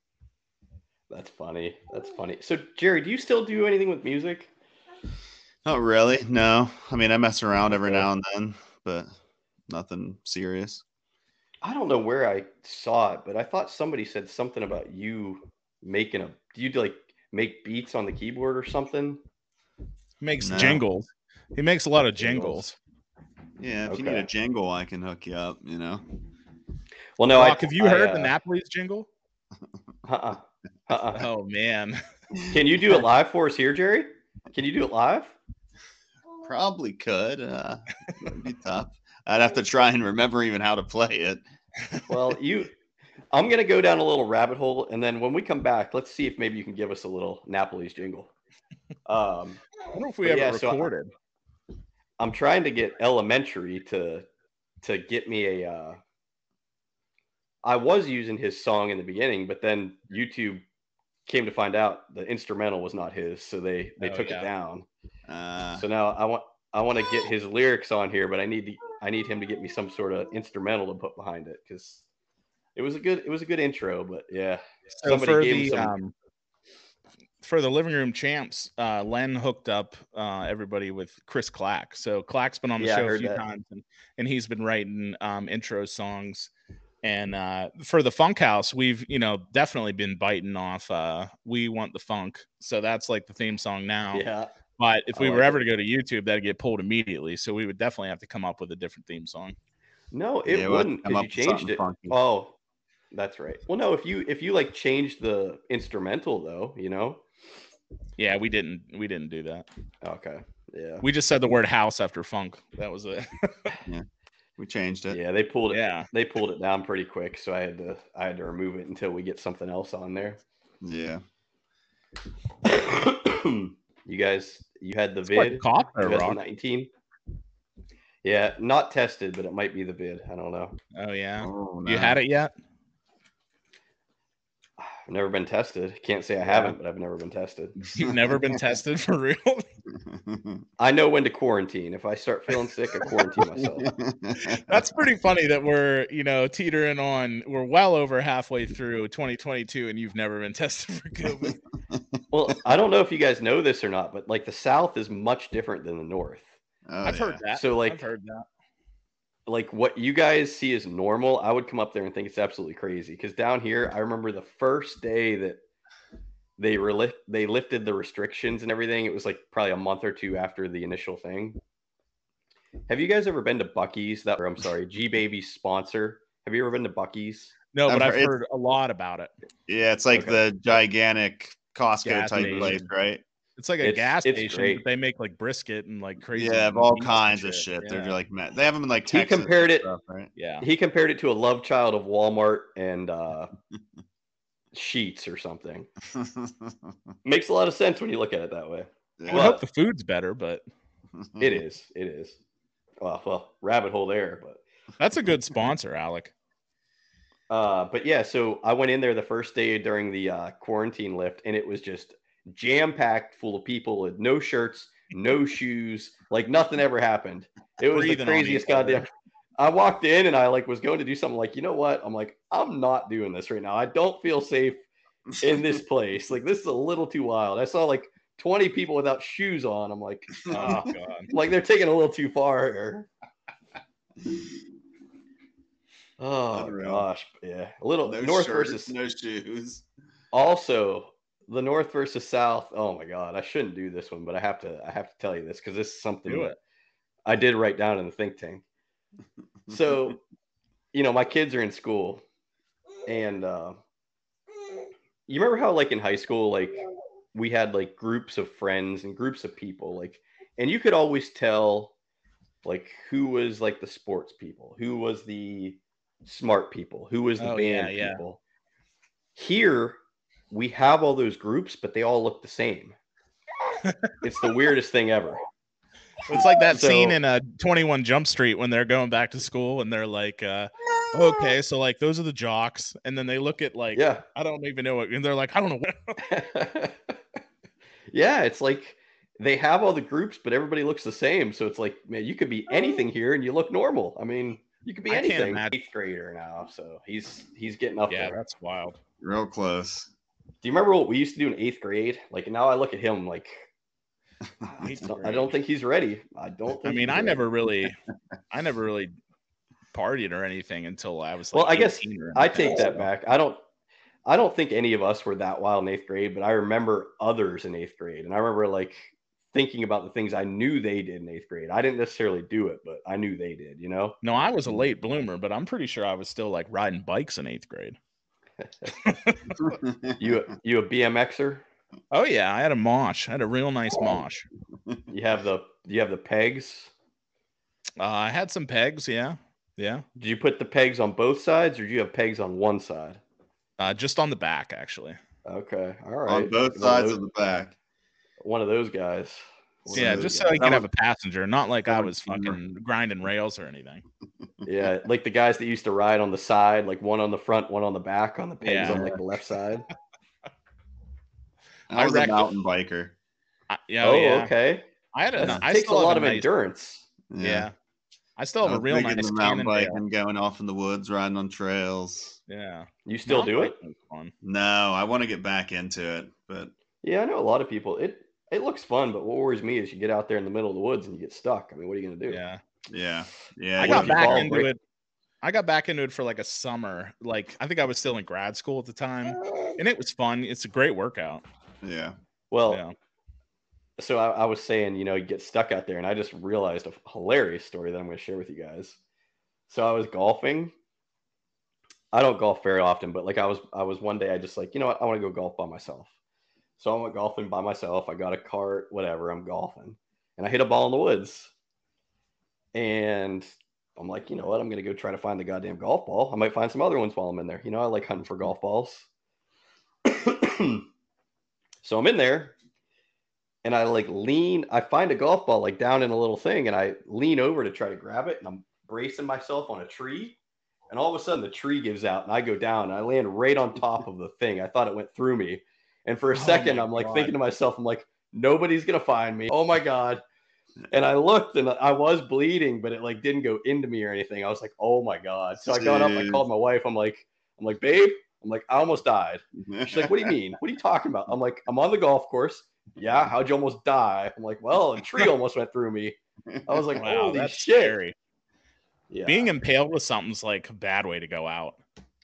That's funny. That's funny. So, Jerry, do you still do anything with music? Not really. No. I mean, I mess around every now and then, but nothing serious. I don't know where I saw it, but I thought somebody said something about you making a. Do you like make beats on the keyboard or something? Makes No. jingles. He makes a lot of Jingles. jingles. Yeah, if you need a jingle, I can hook you up. You know. Well, no, I have you I, heard the uh, Napoli's jingle? Uh-uh. Uh-uh. Oh man. Can you do it live for us here, Jerry? Can you do it live? Probably could. Uh, it'd be tough. I'd have to try and remember even how to play it. Well, you. I'm gonna go down a little rabbit hole, and then when we come back, let's see if maybe you can give us a little Napoli's jingle. Um, I wonder if we But ever yeah, so I- recorded. I'm trying to get elementary to to get me a. Uh, I was using his song in the beginning, but then YouTube came to find out the instrumental was not his, so they they Oh, took yeah. it down. Uh, So now I want I want to get his lyrics on here, but I need to I need him to get me some sort of instrumental to put behind it because it was a good it was a good intro, but yeah, So somebody for gave the some- um, for the living room champs, uh, Len hooked up uh, everybody with Chris Clack. So Clack's been on the Yeah, show a few that. times, and, and he's been writing um, intro songs. And uh, for the Funkhouse, we've you know definitely been biting off. Uh, we want the funk, so that's like the theme song now. yeah. But if I we like were it. ever to go to YouTube, that'd get pulled immediately. So we would definitely have to come up with a different theme song. No, it Yeah, we'll have to wouldn't come because you changed it. funky. Oh, that's right. Well, no, if you if you like changed the instrumental though, you know. Yeah, we didn't we didn't do that. Okay. Yeah. We just said the word house after funk. That was it. Yeah. We changed it. Yeah, they pulled it. yeah. They pulled it down pretty quick, so I had to I had to remove it until we get something else on there. Yeah. You guys, you had the It's quite vid. the cough there, Rock. 2019. Yeah, not tested, but it might be the vid. I don't know. Oh yeah. Oh, You had it yet? I've never been tested. Can't say I haven't, but I've never been tested. You've never been tested for real? I know when to quarantine. If I start feeling sick, I quarantine myself. That's pretty funny that we're, you know, teetering on. We're well over halfway through 2022, and you've never been tested for COVID. Well, I don't know if you guys know this or not, but like the South is much different than the North. Oh, I've yeah. heard that. So, like- I've heard that. like what you guys see as normal, I would come up there and think it's absolutely crazy. Because down here, I remember the first day that they were li- they lifted the restrictions and everything. It was like probably a month or two after the initial thing. Have you guys ever been to Buc-ee's? That or I'm sorry, G Baby's sponsor. Have you ever been to Buc-ee's? No, I've but I've heard- heard a lot about it. Yeah, it's like Okay. the gigantic Costco Gas type station. place, right? It's like a It's- gas it's station, great. but they make like brisket and like crazy. Yeah, of all meats and kinds of shit. They're Yeah. like, ma- they have them in like He Texas. and compared it- stuff, right? yeah. He compared it to a love child of Walmart and uh, Sheetz or something. Makes a lot of sense when you look at it that way. I Well- hope the food's better, but It is. It is. Well, well, rabbit hole there, but that's a good sponsor, Alec. Uh, but yeah, so I went in there the first day during the uh, quarantine lift, and it was just jam packed full of people with no shirts, no shoes, like nothing ever happened. It was Breathing the craziest goddamn. I walked in and I like was going to do something like, you know what? I'm like, I'm not doing this right now. I don't feel safe in this place. Like this is a little too wild. I saw like 20 people without shoes on. I'm like, Oh uh, god. like they're taking a little too far here. Oh Unreal. gosh, yeah, a little no north shirts, versus no shoes. also the north versus south. Oh my god, I shouldn't do this one, but I have to. I have to tell you this because this is something Do that it. I did write down in the think tank. So, you know, my kids are in school, and uh, you remember how, like in high school, like we had like groups of friends and groups of people, like, and you could always tell, like, who was like the sports people, who was the smart people, who was the Oh, band yeah. people. Here, we have all those groups, but they all look the same. it's the weirdest thing ever. It's like that scene So- in uh 21 Jump Street when they're going back to school and they're like, uh, okay, so like those are the jocks, and then they look at like Yeah. I don't even know what and they're like, I don't know what yeah, it's like they have all the groups, but everybody looks the same. So it's like, man, you could be anything here and you look normal. I mean, you could be I can't anything. Eighth grader now, so he's he's getting up Yeah, there. that's wild. Real close. Do you remember what we used to do in eighth grade? Like now, I look at him like Eighth no, I don't think he's ready. I don't. Think I mean, I ready. never really I never really partied or anything until I was Well, I guess I take that so- back. I don't. I don't think any of us were that wild in eighth grade, but I remember others in eighth grade, and I remember like thinking about the things I knew they did in eighth grade. I didn't necessarily do it, but I knew they did. You know. No, I was a late bloomer, but I'm pretty sure I was still like riding bikes in eighth grade. You you a BMXer? Oh yeah, I had a mosh. I had a real nice mosh. You have the you have the pegs. Uh, I had some pegs. Yeah, yeah. Did you put the pegs on both sides, or do you have pegs on one side? Uh, just on the back, actually. Okay, all right. on both sides of the back. One of those guys. One yeah, those just so guys. I That could have a passenger, not like I was was humor. fucking grinding rails or anything. yeah, like the guys that used to ride on the side, like one on the front, one on the back, on the pegs Yeah. on like the left side. I I was a reckon- mountain biker. I, yeah, oh, oh yeah. okay. I had a. That I takes a still have lot of nice, endurance. Yeah. I still have a was real big nice into mountain Cannondale. biking, going off in the woods, riding on trails. Yeah, You still Mountain do it? biking was Fun. No, I want to get back into it, but Yeah, I know a lot of people. It it looks fun, but what worries me is you get out there in the middle of the woods and you get stuck. I mean, what are you gonna do? Yeah, yeah, yeah. I got back into break- it. I got back into it for like a summer. Like I think I was still in grad school at the time, and it was fun. It's a great workout. yeah. Well, yeah. so I, I was saying, you know, you get stuck out there, and I just realized a hilarious story that I'm going to share with you guys. So I was golfing. I don't golf very often, but like I was, I was one day, I just like, you know what, I want to go golf by myself. So I went golfing by myself. I got a cart, whatever. I'm golfing, and I hit a ball in the woods. And I'm like, you know what, I'm to go try to find the goddamn golf ball. I might find some other ones while I'm in there. You know, I like hunting for golf balls. so I'm in there and I like lean. I find a golf ball like down in a little thing, and I lean over to try to grab it, and I'm bracing myself on a tree, and all of a sudden the tree gives out, and I go down, and I land right on top of the thing. I thought it went through me, and for a Oh second, I'm like God. thinking to myself, I'm like, nobody's gonna find me. Oh my god. And I looked and I was bleeding, but it like didn't go into me or anything. I was like, "Oh my god!" So I got up, I called my wife. I'm like, "I'm like, babe, I'm like, I almost died." She's like, "What do you mean? What are you talking about?" I'm like, "I'm on the golf course. Yeah, how'd you almost die?" I'm like, "Well, a tree almost went through me." I was like, Wow, "Holy that's shit!" scary. Yeah. Being impaled with something's like a bad way to go out.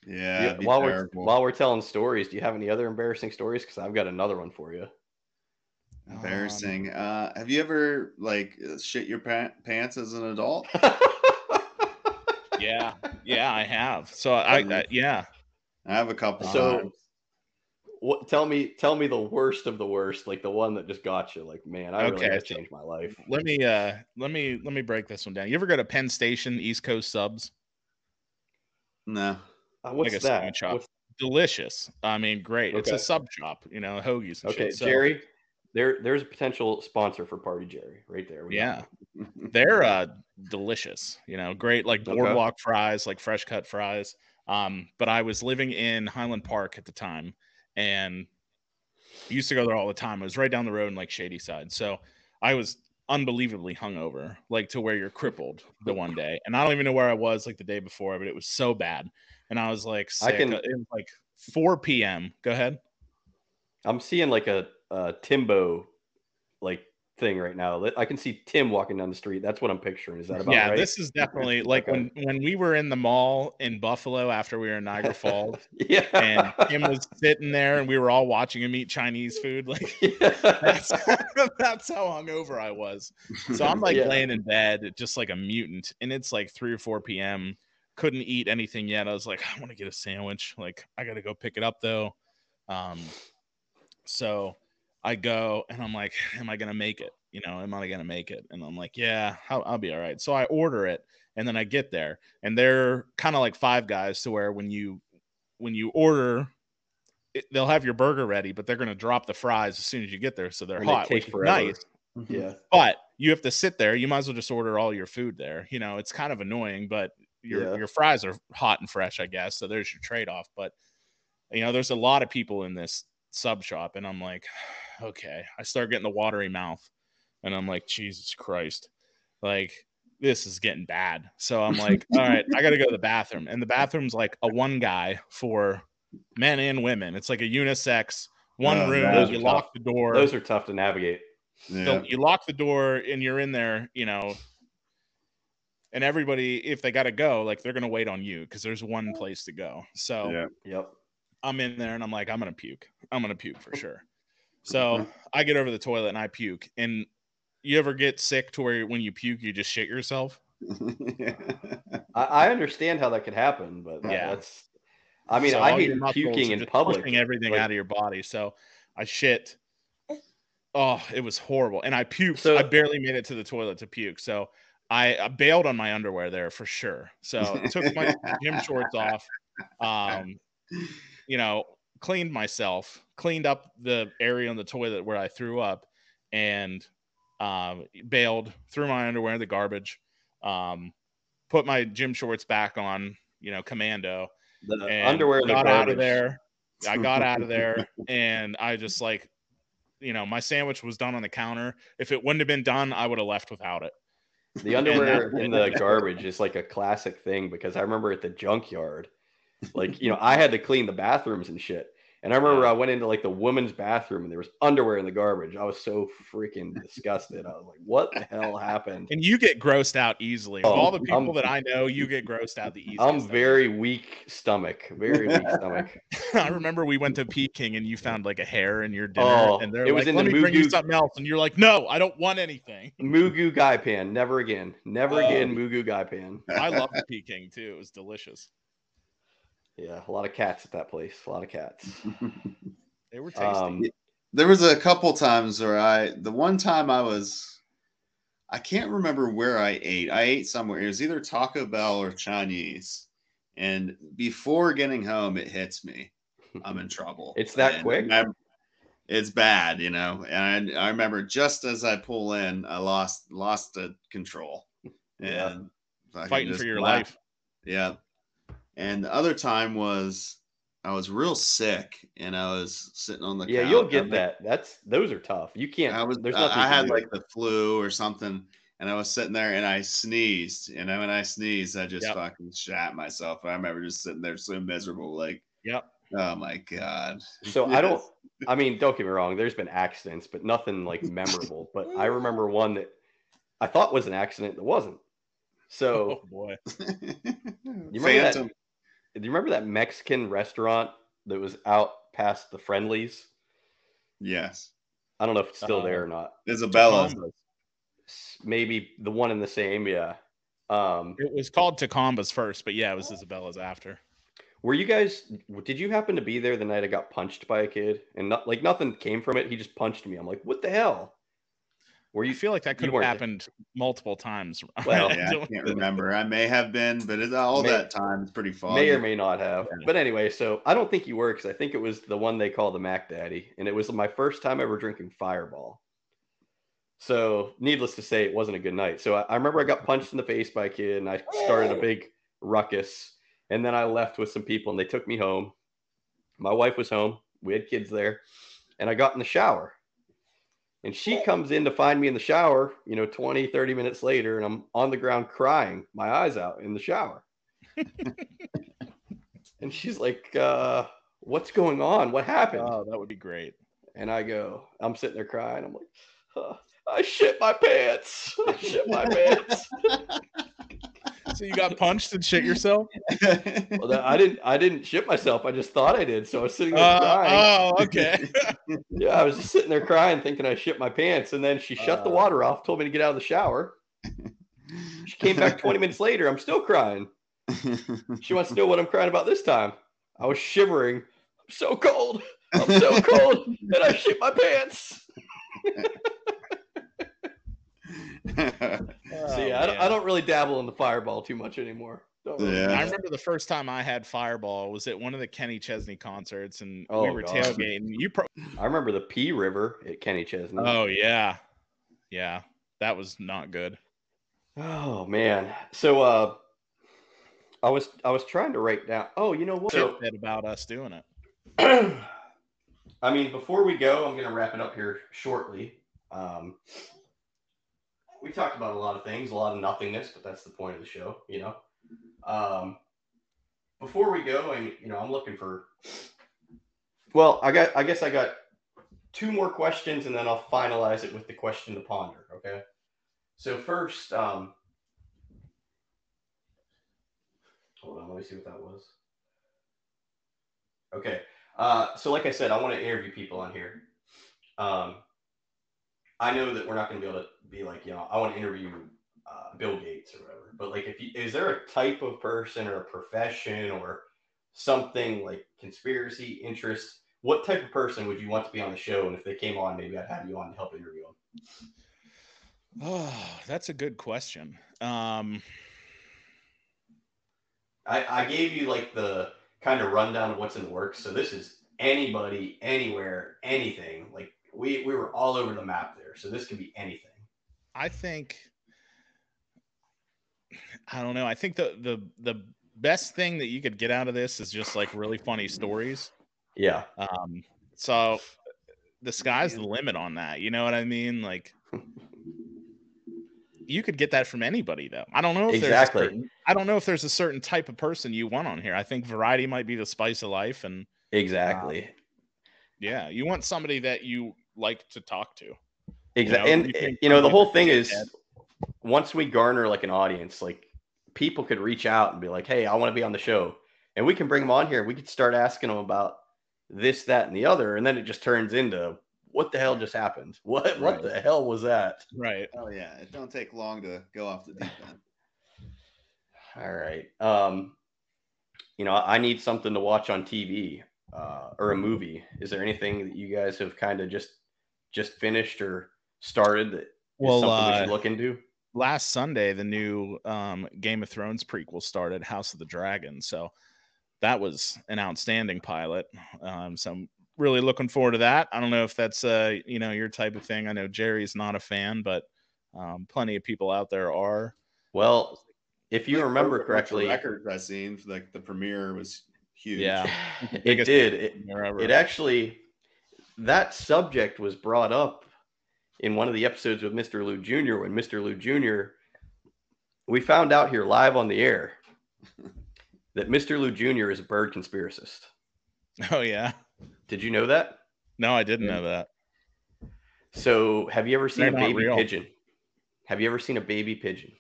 Yeah, Yeah, it'd be while we're while we're telling stories, do you have any other embarrassing stories? Because I've got another one for you. embarrassing. uh, have you ever like uh, shit your pa- pants as an adult? Yeah, yeah, I have. So I, I yeah. I have a couple. So- times. what? Tell me, tell me the worst of the worst, like the one that just got you. Like, man, I really Okay, got to so- change my life. Let me uh let me let me break this one down. You ever go to Penn Station East Coast Subs? no. Uh, what's like a that? shop. What's- delicious. I mean, great. It's a sub shop, you know, hoagies. And okay, shit. So, Jerry. There, there's a potential sponsor for Party Jerry right there. We Yeah, they're uh delicious. You know, great like Okay. boardwalk fries, like fresh cut fries. Um, but I was living in Highland Park at the time, and used to go there all the time. It was right down the road in like Shadyside. So I was unbelievably hungover, like to where you're crippled the one day. And I don't even know where I was like the day before, but it was so bad. And I was like, I can- uh, It was like 4 p.m. Go ahead. I'm seeing like a, a Timbo like thing right now. I can see Tim walking down the street. That's what I'm picturing. Is that about yeah, right? this is definitely like Okay. when when we were in the mall in Buffalo after we were in Niagara Falls, yeah. and Tim was sitting there, and we were all watching him eat Chinese food. Like yeah. that's that's how hungover I was. So I'm like Yeah. laying in bed, just like a mutant, and it's like three or four p.m. Couldn't eat anything yet. I was like, I want to get a sandwich. Like I got to go pick it up though. Um, so I go and I'm like, am I gonna make it? You know, am I gonna make it? And I'm like, yeah, I'll, I'll be all right. So I order it, and then I get there, and they're kind of like Five Guys, to where when you when you order. It, they'll have your burger ready, but they're gonna drop the fries as soon as you get there, so they're And hot. take which is forever. nice yeah. but you have to sit there. You might as well just order all your food there. You know, it's kind of annoying, but your Yeah. your fries are hot and fresh, I guess. So there's your trade off. But you know, there's a lot of people in this sub shop, and I'm like, okay. I start getting the watery mouth, and I'm like, Jesus Christ, like this is getting bad. So I'm like, all right, I got to go to the bathroom, and the bathroom's like a one guy for men and women. It's like a unisex. One Oh, room, you tough. lock the door Those are tough to navigate. Yeah. so you lock the door and you're in there, you know, and everybody, if they got to go, like they're gonna wait on you because there's one mm. place to go. So yeah. Yep. I'm in there and I'm like, I'm gonna puke. I'm gonna puke for sure. So mm-hmm. I get over the toilet and I puke. And you ever get sick to where when you puke, you just shit yourself? I, I understand how that could happen, but that- Yeah. that's. I mean, So I hate your muscles puking in public. everything Like- out of your body. So I shit. Oh, it was horrible, and I puked. So- I barely made it to the toilet to puke. So I, I bailed on my underwear there for sure. So took my gym shorts off. Um, you know, cleaned myself, cleaned up the area on the toilet where I threw up, and um, bailed. Threw my underwear in the garbage. Um, put my gym shorts back on. You know, commando The and underwear in the got out of there. I got out of there and I just like, you know, my sandwich was done on the counter. If it wouldn't have been done, I would have left without it. The underwear in the garbage is like a classic thing because I remember at the junkyard, like you know, I had to clean the bathrooms and shit. And I remember. I went into like the women's bathroom and there was underwear in the garbage. I was so freaking disgusted. I was like, "What the hell happened?" And you get grossed out easily. Of Oh, all the people I'm- that I know, you get grossed out the easiest. I'm very weak stomach, very weak stomach. I remember we went to Peking and you found like a hair in your dinner, Oh, and they're it was like, in "Let the me bring you something else," and you're like, "No, I don't want anything." Moo goo gai pan, never again, never Oh. again. Moo goo gai pan. I love the Peking too; it was delicious. Yeah, a lot of cats at that place. A lot of cats. They were tasty. Um, there was a couple times where I the one time I was I can't remember where I ate. I ate somewhere. It was either Taco Bell or Chinese. And before getting home, it hits me. I'm in trouble. It's that And quick? I- it's bad, you know. And I, I remember just as I pull in, I lost lost the control. Yeah. And fucking Fighting just for your laughed. life. Yeah. And the other time was I was real sick and I was sitting on the Yeah, couch. you'll I get think- that. That's those are tough. You can't. I was There's nothing. I you can had like the flu or something and I was sitting there and I sneezed and when I sneezed I just Yep. fucking shat myself. I remember just sitting there so miserable like Yep. oh my god. So I don't. I mean, don't get me wrong. There's been accidents, but nothing like memorable. But I remember one that I thought was an accident that wasn't. So Oh boy. You remember that- Phantom. Do you remember that Mexican restaurant that was out past the Friendlies? Yes. I don't know if it's still Uh, there or not. Isabella. Maybe the one in the same. Yeah. Um, It was called Tacomba's first, but yeah, it was Isabella's after. were you guys? Did you happen to be there the night I got punched by a kid and not like nothing came from it? He just punched me. I'm like, what the hell? Were You you? feel like that could have weren't there. happened multiple times. Well, I Yeah, I don't- can't remember. I may have been, but it's all May- that time. It's pretty foggy. May or may not have. Yeah. But anyway, so I don't think you were because I think it was the one they call the Mac Daddy, and it was my first time ever drinking Fireball. So, needless to say, it wasn't a good night. So I, I remember I got punched in the face by a kid, and I started a big ruckus. And then I left with some people, and they took me home. My wife was home. We had kids there, and I got in the shower. And she comes in to find me in the shower, you know, 20, 30 minutes later, and I'm on the ground crying, my eyes out in the shower. And she's like, uh, what's going on? What happened? Oh, that would be great. and I go, I'm sitting there crying. I'm like, "Huh, I shit my pants. I shit my pants. So you got punched and shit yourself? well, that- I didn't. I didn't shit myself. I just thought I did. So I was sitting there Uh, crying. oh, okay. Yeah, I was just sitting there crying, thinking I shit my pants. And then she shut the Uh. water off, told me to get out of the shower. She came back 20 minutes later. I'm still crying. She wants to know what I'm crying about this time. I was shivering. I'm so cold. I'm so cold that I shit my pants. Oh, See, I, don't, I don't really dabble in the fireball too much anymore. Really Yeah. I remember the first time I had Fireball was at one of the Kenny Chesney concerts, and we Oh, were God. tailgating. You pro- I remember the P River at Kenny Chesney. oh yeah, yeah, that was not good. Oh man. So uh I was I was trying to write down. Oh, you know what? So, about us doing it. I mean, before we go, I'm gonna wrap it up here shortly. Um we talked about a lot of things, a lot of nothingness, but that's the point of the show, you know. Um before we go, and you know, I'm looking for well, I got I guess I got two more questions and then I'll finalize it with the question to ponder, okay? So first, um, hold on, let me see what that was. Okay, uh, so like I said, I want to interview people on here. Um, I know that we're not going to be able to be like, you know, I want to interview uh, Bill Gates or whatever. But like, if you, is there a type of person or a profession or something like conspiracy interest? What type of person would you want to be on the show? And if they came on, maybe I'd have you on to help interview them. Oh, that's a good question. Um, I, I gave you like the kind of rundown of what's in the works. So this is anybody, anywhere, anything. Like we we were all over the map there. So this could be anything. I think I don't know. I think the the the best thing that you could get out of this is just like really funny stories. Yeah. Um, so the sky's the limit on that. You know what I mean? Like you could get that from anybody though. I don't know if Exactly. there's certain, I don't know if there's a certain type of person you want on here. I think variety might be the spice of life and Exactly. yeah, you want somebody that you like to talk to. Exactly. you and think eh, you know, the whole thing is that? once we garner like an audience, like people could reach out and be like, "Hey, I want to be on the show," and we can bring them on here. We could start asking them about this, that, and the other, and then it just turns into what the hell just happened? What what the hell was that? Right. Oh yeah, it don't take long to go off the deep end. All right. Um, you know, I need something to watch on TV uh, or a movie. Is there anything that you guys have kind of just just finished or started that Well, something we uh, should look into? last Sunday, the new um, Game of Thrones prequel started, House of the Dragon. So that was an outstanding pilot. Um, so I'm really looking forward to that. I don't know if that's uh you know your type of thing. I know Jerry's not a fan, but um, plenty of people out there are. Well, if you Like, remember bunch of correctly, records I seen like the premiere was huge. Yeah, it did. It, it actually that subject was brought up in one of the episodes with Mr. Lude Jr. when Mr. Lude Jr. we found out here live on the air that Mr. Lude Jr. is a bird conspiracist. oh yeah. Did you know that? No, I didn't know that. So, have you ever seen They're a baby pigeon? Have you ever seen a baby pigeon?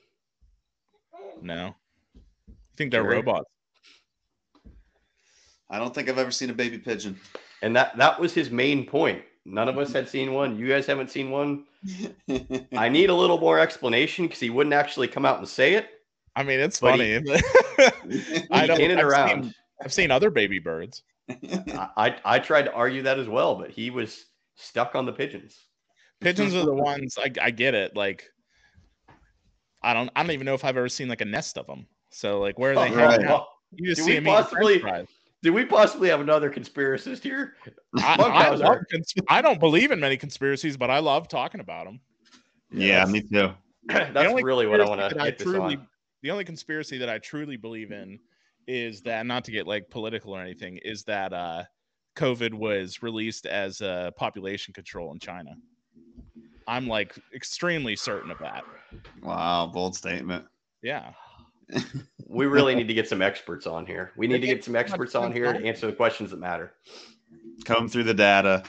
No. I think they're Jerry? robots. I don't think I've ever seen a baby pigeon. And that that was his main point. None of us had seen one. You guys haven't seen one. I need a little more explanation because he wouldn't actually come out and say it. I mean, it's funny. he- I don't, in and I've around. Seen, I've seen other baby birds. I, I I tried to argue that as well, but he was stuck on the pigeons. Pigeons are the ones. I, I get it. Like, I don't. I don't even know if I've ever seen like a nest of them. So like, where are they Oh, right. hanging out? well, You just Do see we them possibly- French fries. Do we possibly have another conspiracist here? I, I, love cons- I don't believe in many conspiracies, but I love talking about them. yeah, me too. That's only really what I want to that I this truly- on. The only conspiracy that I truly believe in is that, not to get like political or anything, is that uh, COVID was released as a population control in China. I'm like extremely certain of that. Wow, bold statement. Yeah. We really need to get some experts on here. We need to get some experts on here to answer the questions that matter. Comb through the data.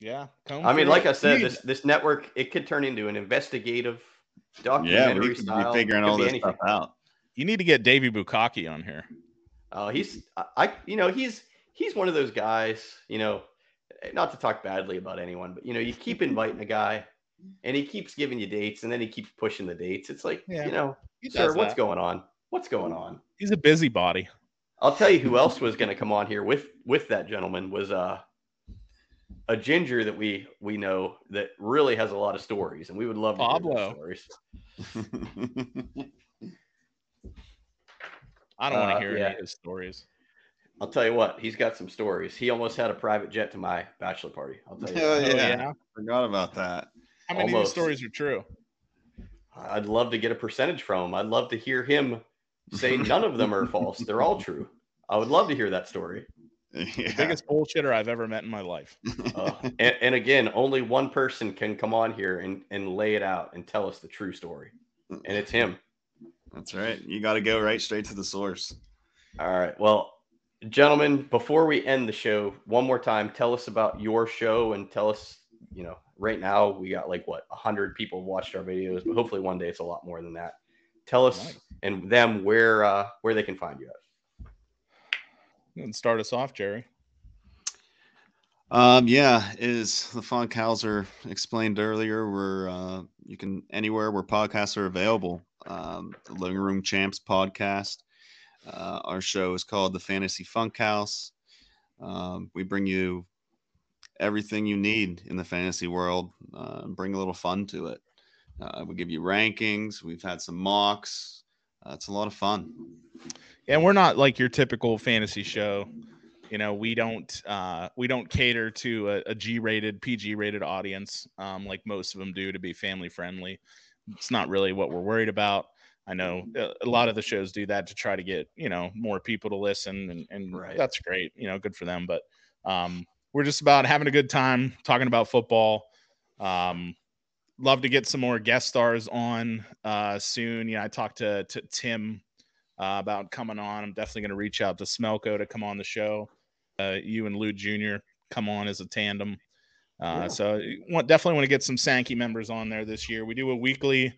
Yeah. come I mean, like it. I said, this this network it could turn into an investigative Yeah, documentary we could style. be figuring Could all be this anything. stuff out. you need to get Davey Bukaki on here. Uh, he's I- I you know he's he's one of those guys you know not to talk badly about anyone but you know you keep inviting a guy and he keeps giving you dates and then he keeps pushing the dates it's like Yeah, you know sir what's going on what's going on He's a busybody. I'll tell you who else was going to come on here with with that gentleman was uh a ginger that we we know that really has a lot of stories and we would love to hear those Pablo. stories. I don't want Uh, to hear yeah. any of his stories. I'll tell you what he's got some stories. He almost had a private jet to my bachelor party. I'll tell you. Oh, that. yeah. Forgot about that. How many of these stories are true? I'd love to get a percentage from him. I'd love to hear him say none of them are false. They're all true. I would love to hear that story. Yeah. Biggest bullshitter I've ever met in my life. Uh, and, and again, only one person can come on here and, and lay it out and tell us the true story. And it's him. That's right. You got to go right straight to the source. All right. Well, gentlemen, before we end the show, one more time, tell us about your show and tell us, you know, right now we got like what, 100 people watched our videos, but hopefully one day it's a lot more than that. Tell us Nice. And them where uh, where they can find you at. And start us off, Jerry. Um, yeah, is the Funkhauser explained earlier? We're uh, you can anywhere where podcasts are available. Um, the Living Room Champs podcast. Uh, our show is called the Fantasy Funkhouse. Um, we bring you everything you need in the fantasy world. Uh, and bring a little fun to it. Uh, we give you rankings. We've had some mocks. Uh, it's a lot of fun. And we're not like your typical fantasy show. You know, we don't uh we don't cater to a, a G-rated, PG-rated audience, um, like most of them do to be family friendly. It's not really what we're worried about. I know a- a lot of the shows do that to try to get, you know, more people to listen and, and Right. that's great, you know, good for them. But um we're just about having a good time talking about football. Um love to get some more guest stars on uh soon. Yeah, I talked to, to Tim uh, about coming on. I'm definitely going to reach out to Smelko to come on the show. Uh, you and Lude Jr. come on as a tandem. Uh, Yeah. So want, definitely want to get some Sankey members on there this year. We do a weekly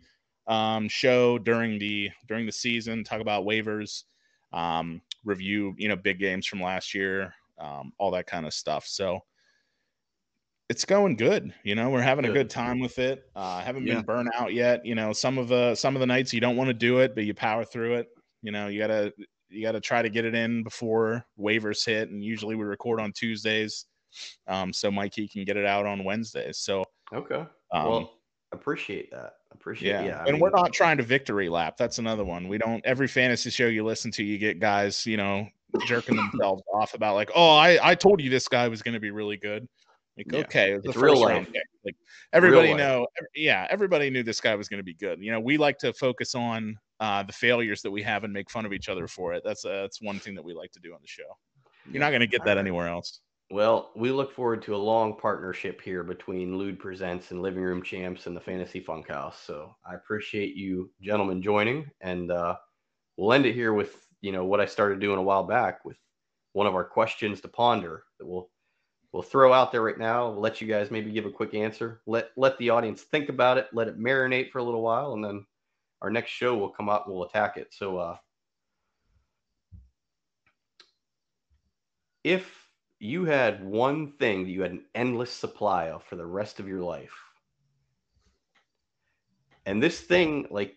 um, show during the during the season, talk about waivers, um, review you know big games from last year, um, all that kind of stuff. So it's going good. You know, we're having a Good. time with it. Uh, haven't Yeah. been burnt out yet. You know, some of the some of the nights you don't want to do it, but you power through it. You know, you gotta you gotta try to get it in before waivers hit, and usually we record on Tuesdays, um, so Mikey can get it out on Wednesdays. So, Okay. um, well, appreciate that. Appreciate yeah, yeah. I and mean, we're not trying to victory lap. That's another one. We don't every fantasy show you listen to, you get guys, you know, jerking themselves off about like, oh, I I told you this guy was going to be really good. Like, Yeah. okay, it It's the real life. Like everybody know, yeah, everybody knew this guy was going to be good. You know, we like to focus on uh, the failures that we have and make fun of each other for it. That's uh, that's one thing that we like to do on the show. You're not going to get that anywhere else. Well, we look forward to a long partnership here between Lude Presents and Living Room Champs and the Fantasy Funkhouse. So I appreciate you gentlemen joining, and uh, we'll end it here with you know what I started doing a while back with one of our questions to ponder that we'll we'll throw out there right now. We'll let you guys maybe give a quick answer. Let let the audience think about it. Let it marinate for a little while, and then our next show will come out. We'll attack it. So uh, if you had one thing that you had an endless supply of for the rest of your life and this thing like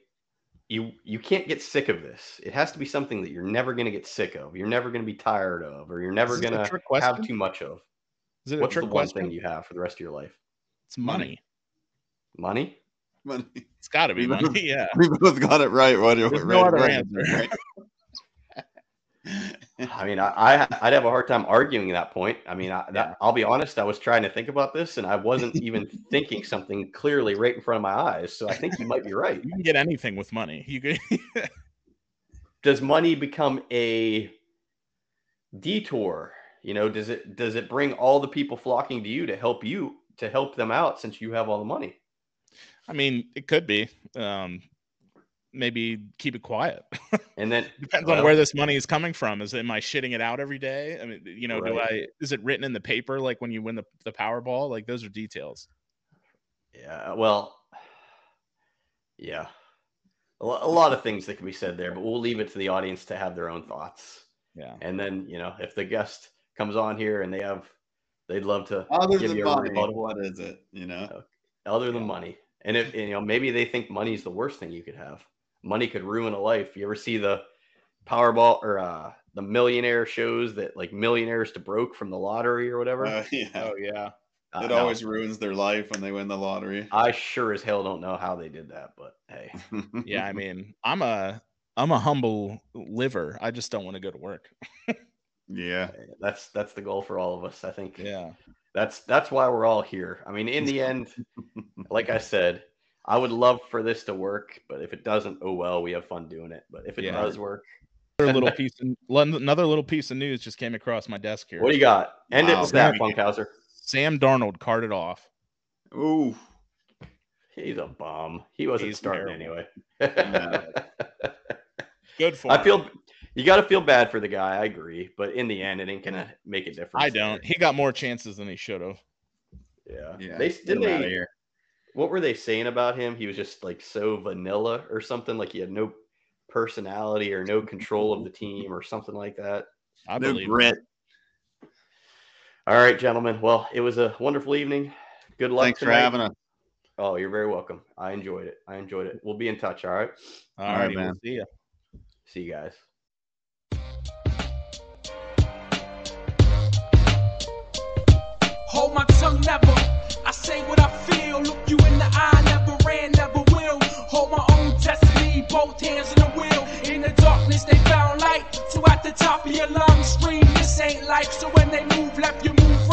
you you can't get sick of this it has to be something that you're never going to get sick of you're never going to be tired of or you're never Is this a going to have too much of Is it what's the trick one question? thing you have for the rest of your life It's money. money Money. It's got to be We both- money. Yeah. We both got it right. What, There's right, no other right, answer. right. i mean I, I i'd have a hard time arguing that point i mean I, Yeah. that, i'll be honest i was trying to think about this and i wasn't even thinking something clearly right in front of my eyes so i think you might be right You can get anything with money. You could. does money become a detour you know does it does it bring all the people flocking to you to help you to help them out since you have all the money I mean, it could be. Um, maybe keep it quiet. and then Depends on where this money is coming from. Is am I shitting it out every day? I mean, you know, do I? Is it written in the paper like when you win the the Powerball? Like those are details. yeah well yeah a lot of things that can be said there but we'll leave it to the audience to have their own thoughts Yeah. and then you know if the guest comes on here and they have they'd love to Other give than you a money, rebuttal. what is it? You know, other than Yeah. money. And if you know, maybe they think money is the worst thing you could have. Money could ruin a life. You ever see the Powerball or uh, the millionaire shows that like millionaires to broke from the lottery or whatever? Uh, yeah, Oh yeah. Uh, it no, always ruins their life when they win the lottery. I sure as hell don't know how they did that, but hey, Yeah. I mean, I'm a I'm a humble liver. I just don't want to go to work. yeah, eh, that's that's the goal for all of us. I think Yeah. that's that's why we're all here. I mean, in the end, like I said, I would love for this to work, but if it doesn't, oh well, we have fun doing it. But if it Yeah. does work, Another little piece of another little piece of news just came across my desk here. what do you got? End it Wow. with that, Funkhauser. Sam Darnold carted off. Ooh, He's a bum. He wasn't He's starting terrible. anyway. Good for I him. feel you got to feel bad for the guy. I agree, but in the end, it ain't gonna make a difference. I don't. He got more chances than he should have. Yeah. yeah. They didn't they. here. What were they saying about him? He was just like so vanilla or something. Like he had no personality or no control of the team or something like that. I No believe. it. grit. All right, gentlemen. Well, it was a wonderful evening. Good luck. Thanks for having us. Oh, you're very welcome. I enjoyed it. I enjoyed it. We'll be in touch. All right. All right, right, man. See ya. See you guys. I say what I feel. Look you in the eye, never ran, never will. Hold my own destiny, both hands in the wheel. In the darkness, they found light. So at the top of your lungs, scream, this ain't life. So when they move left, you move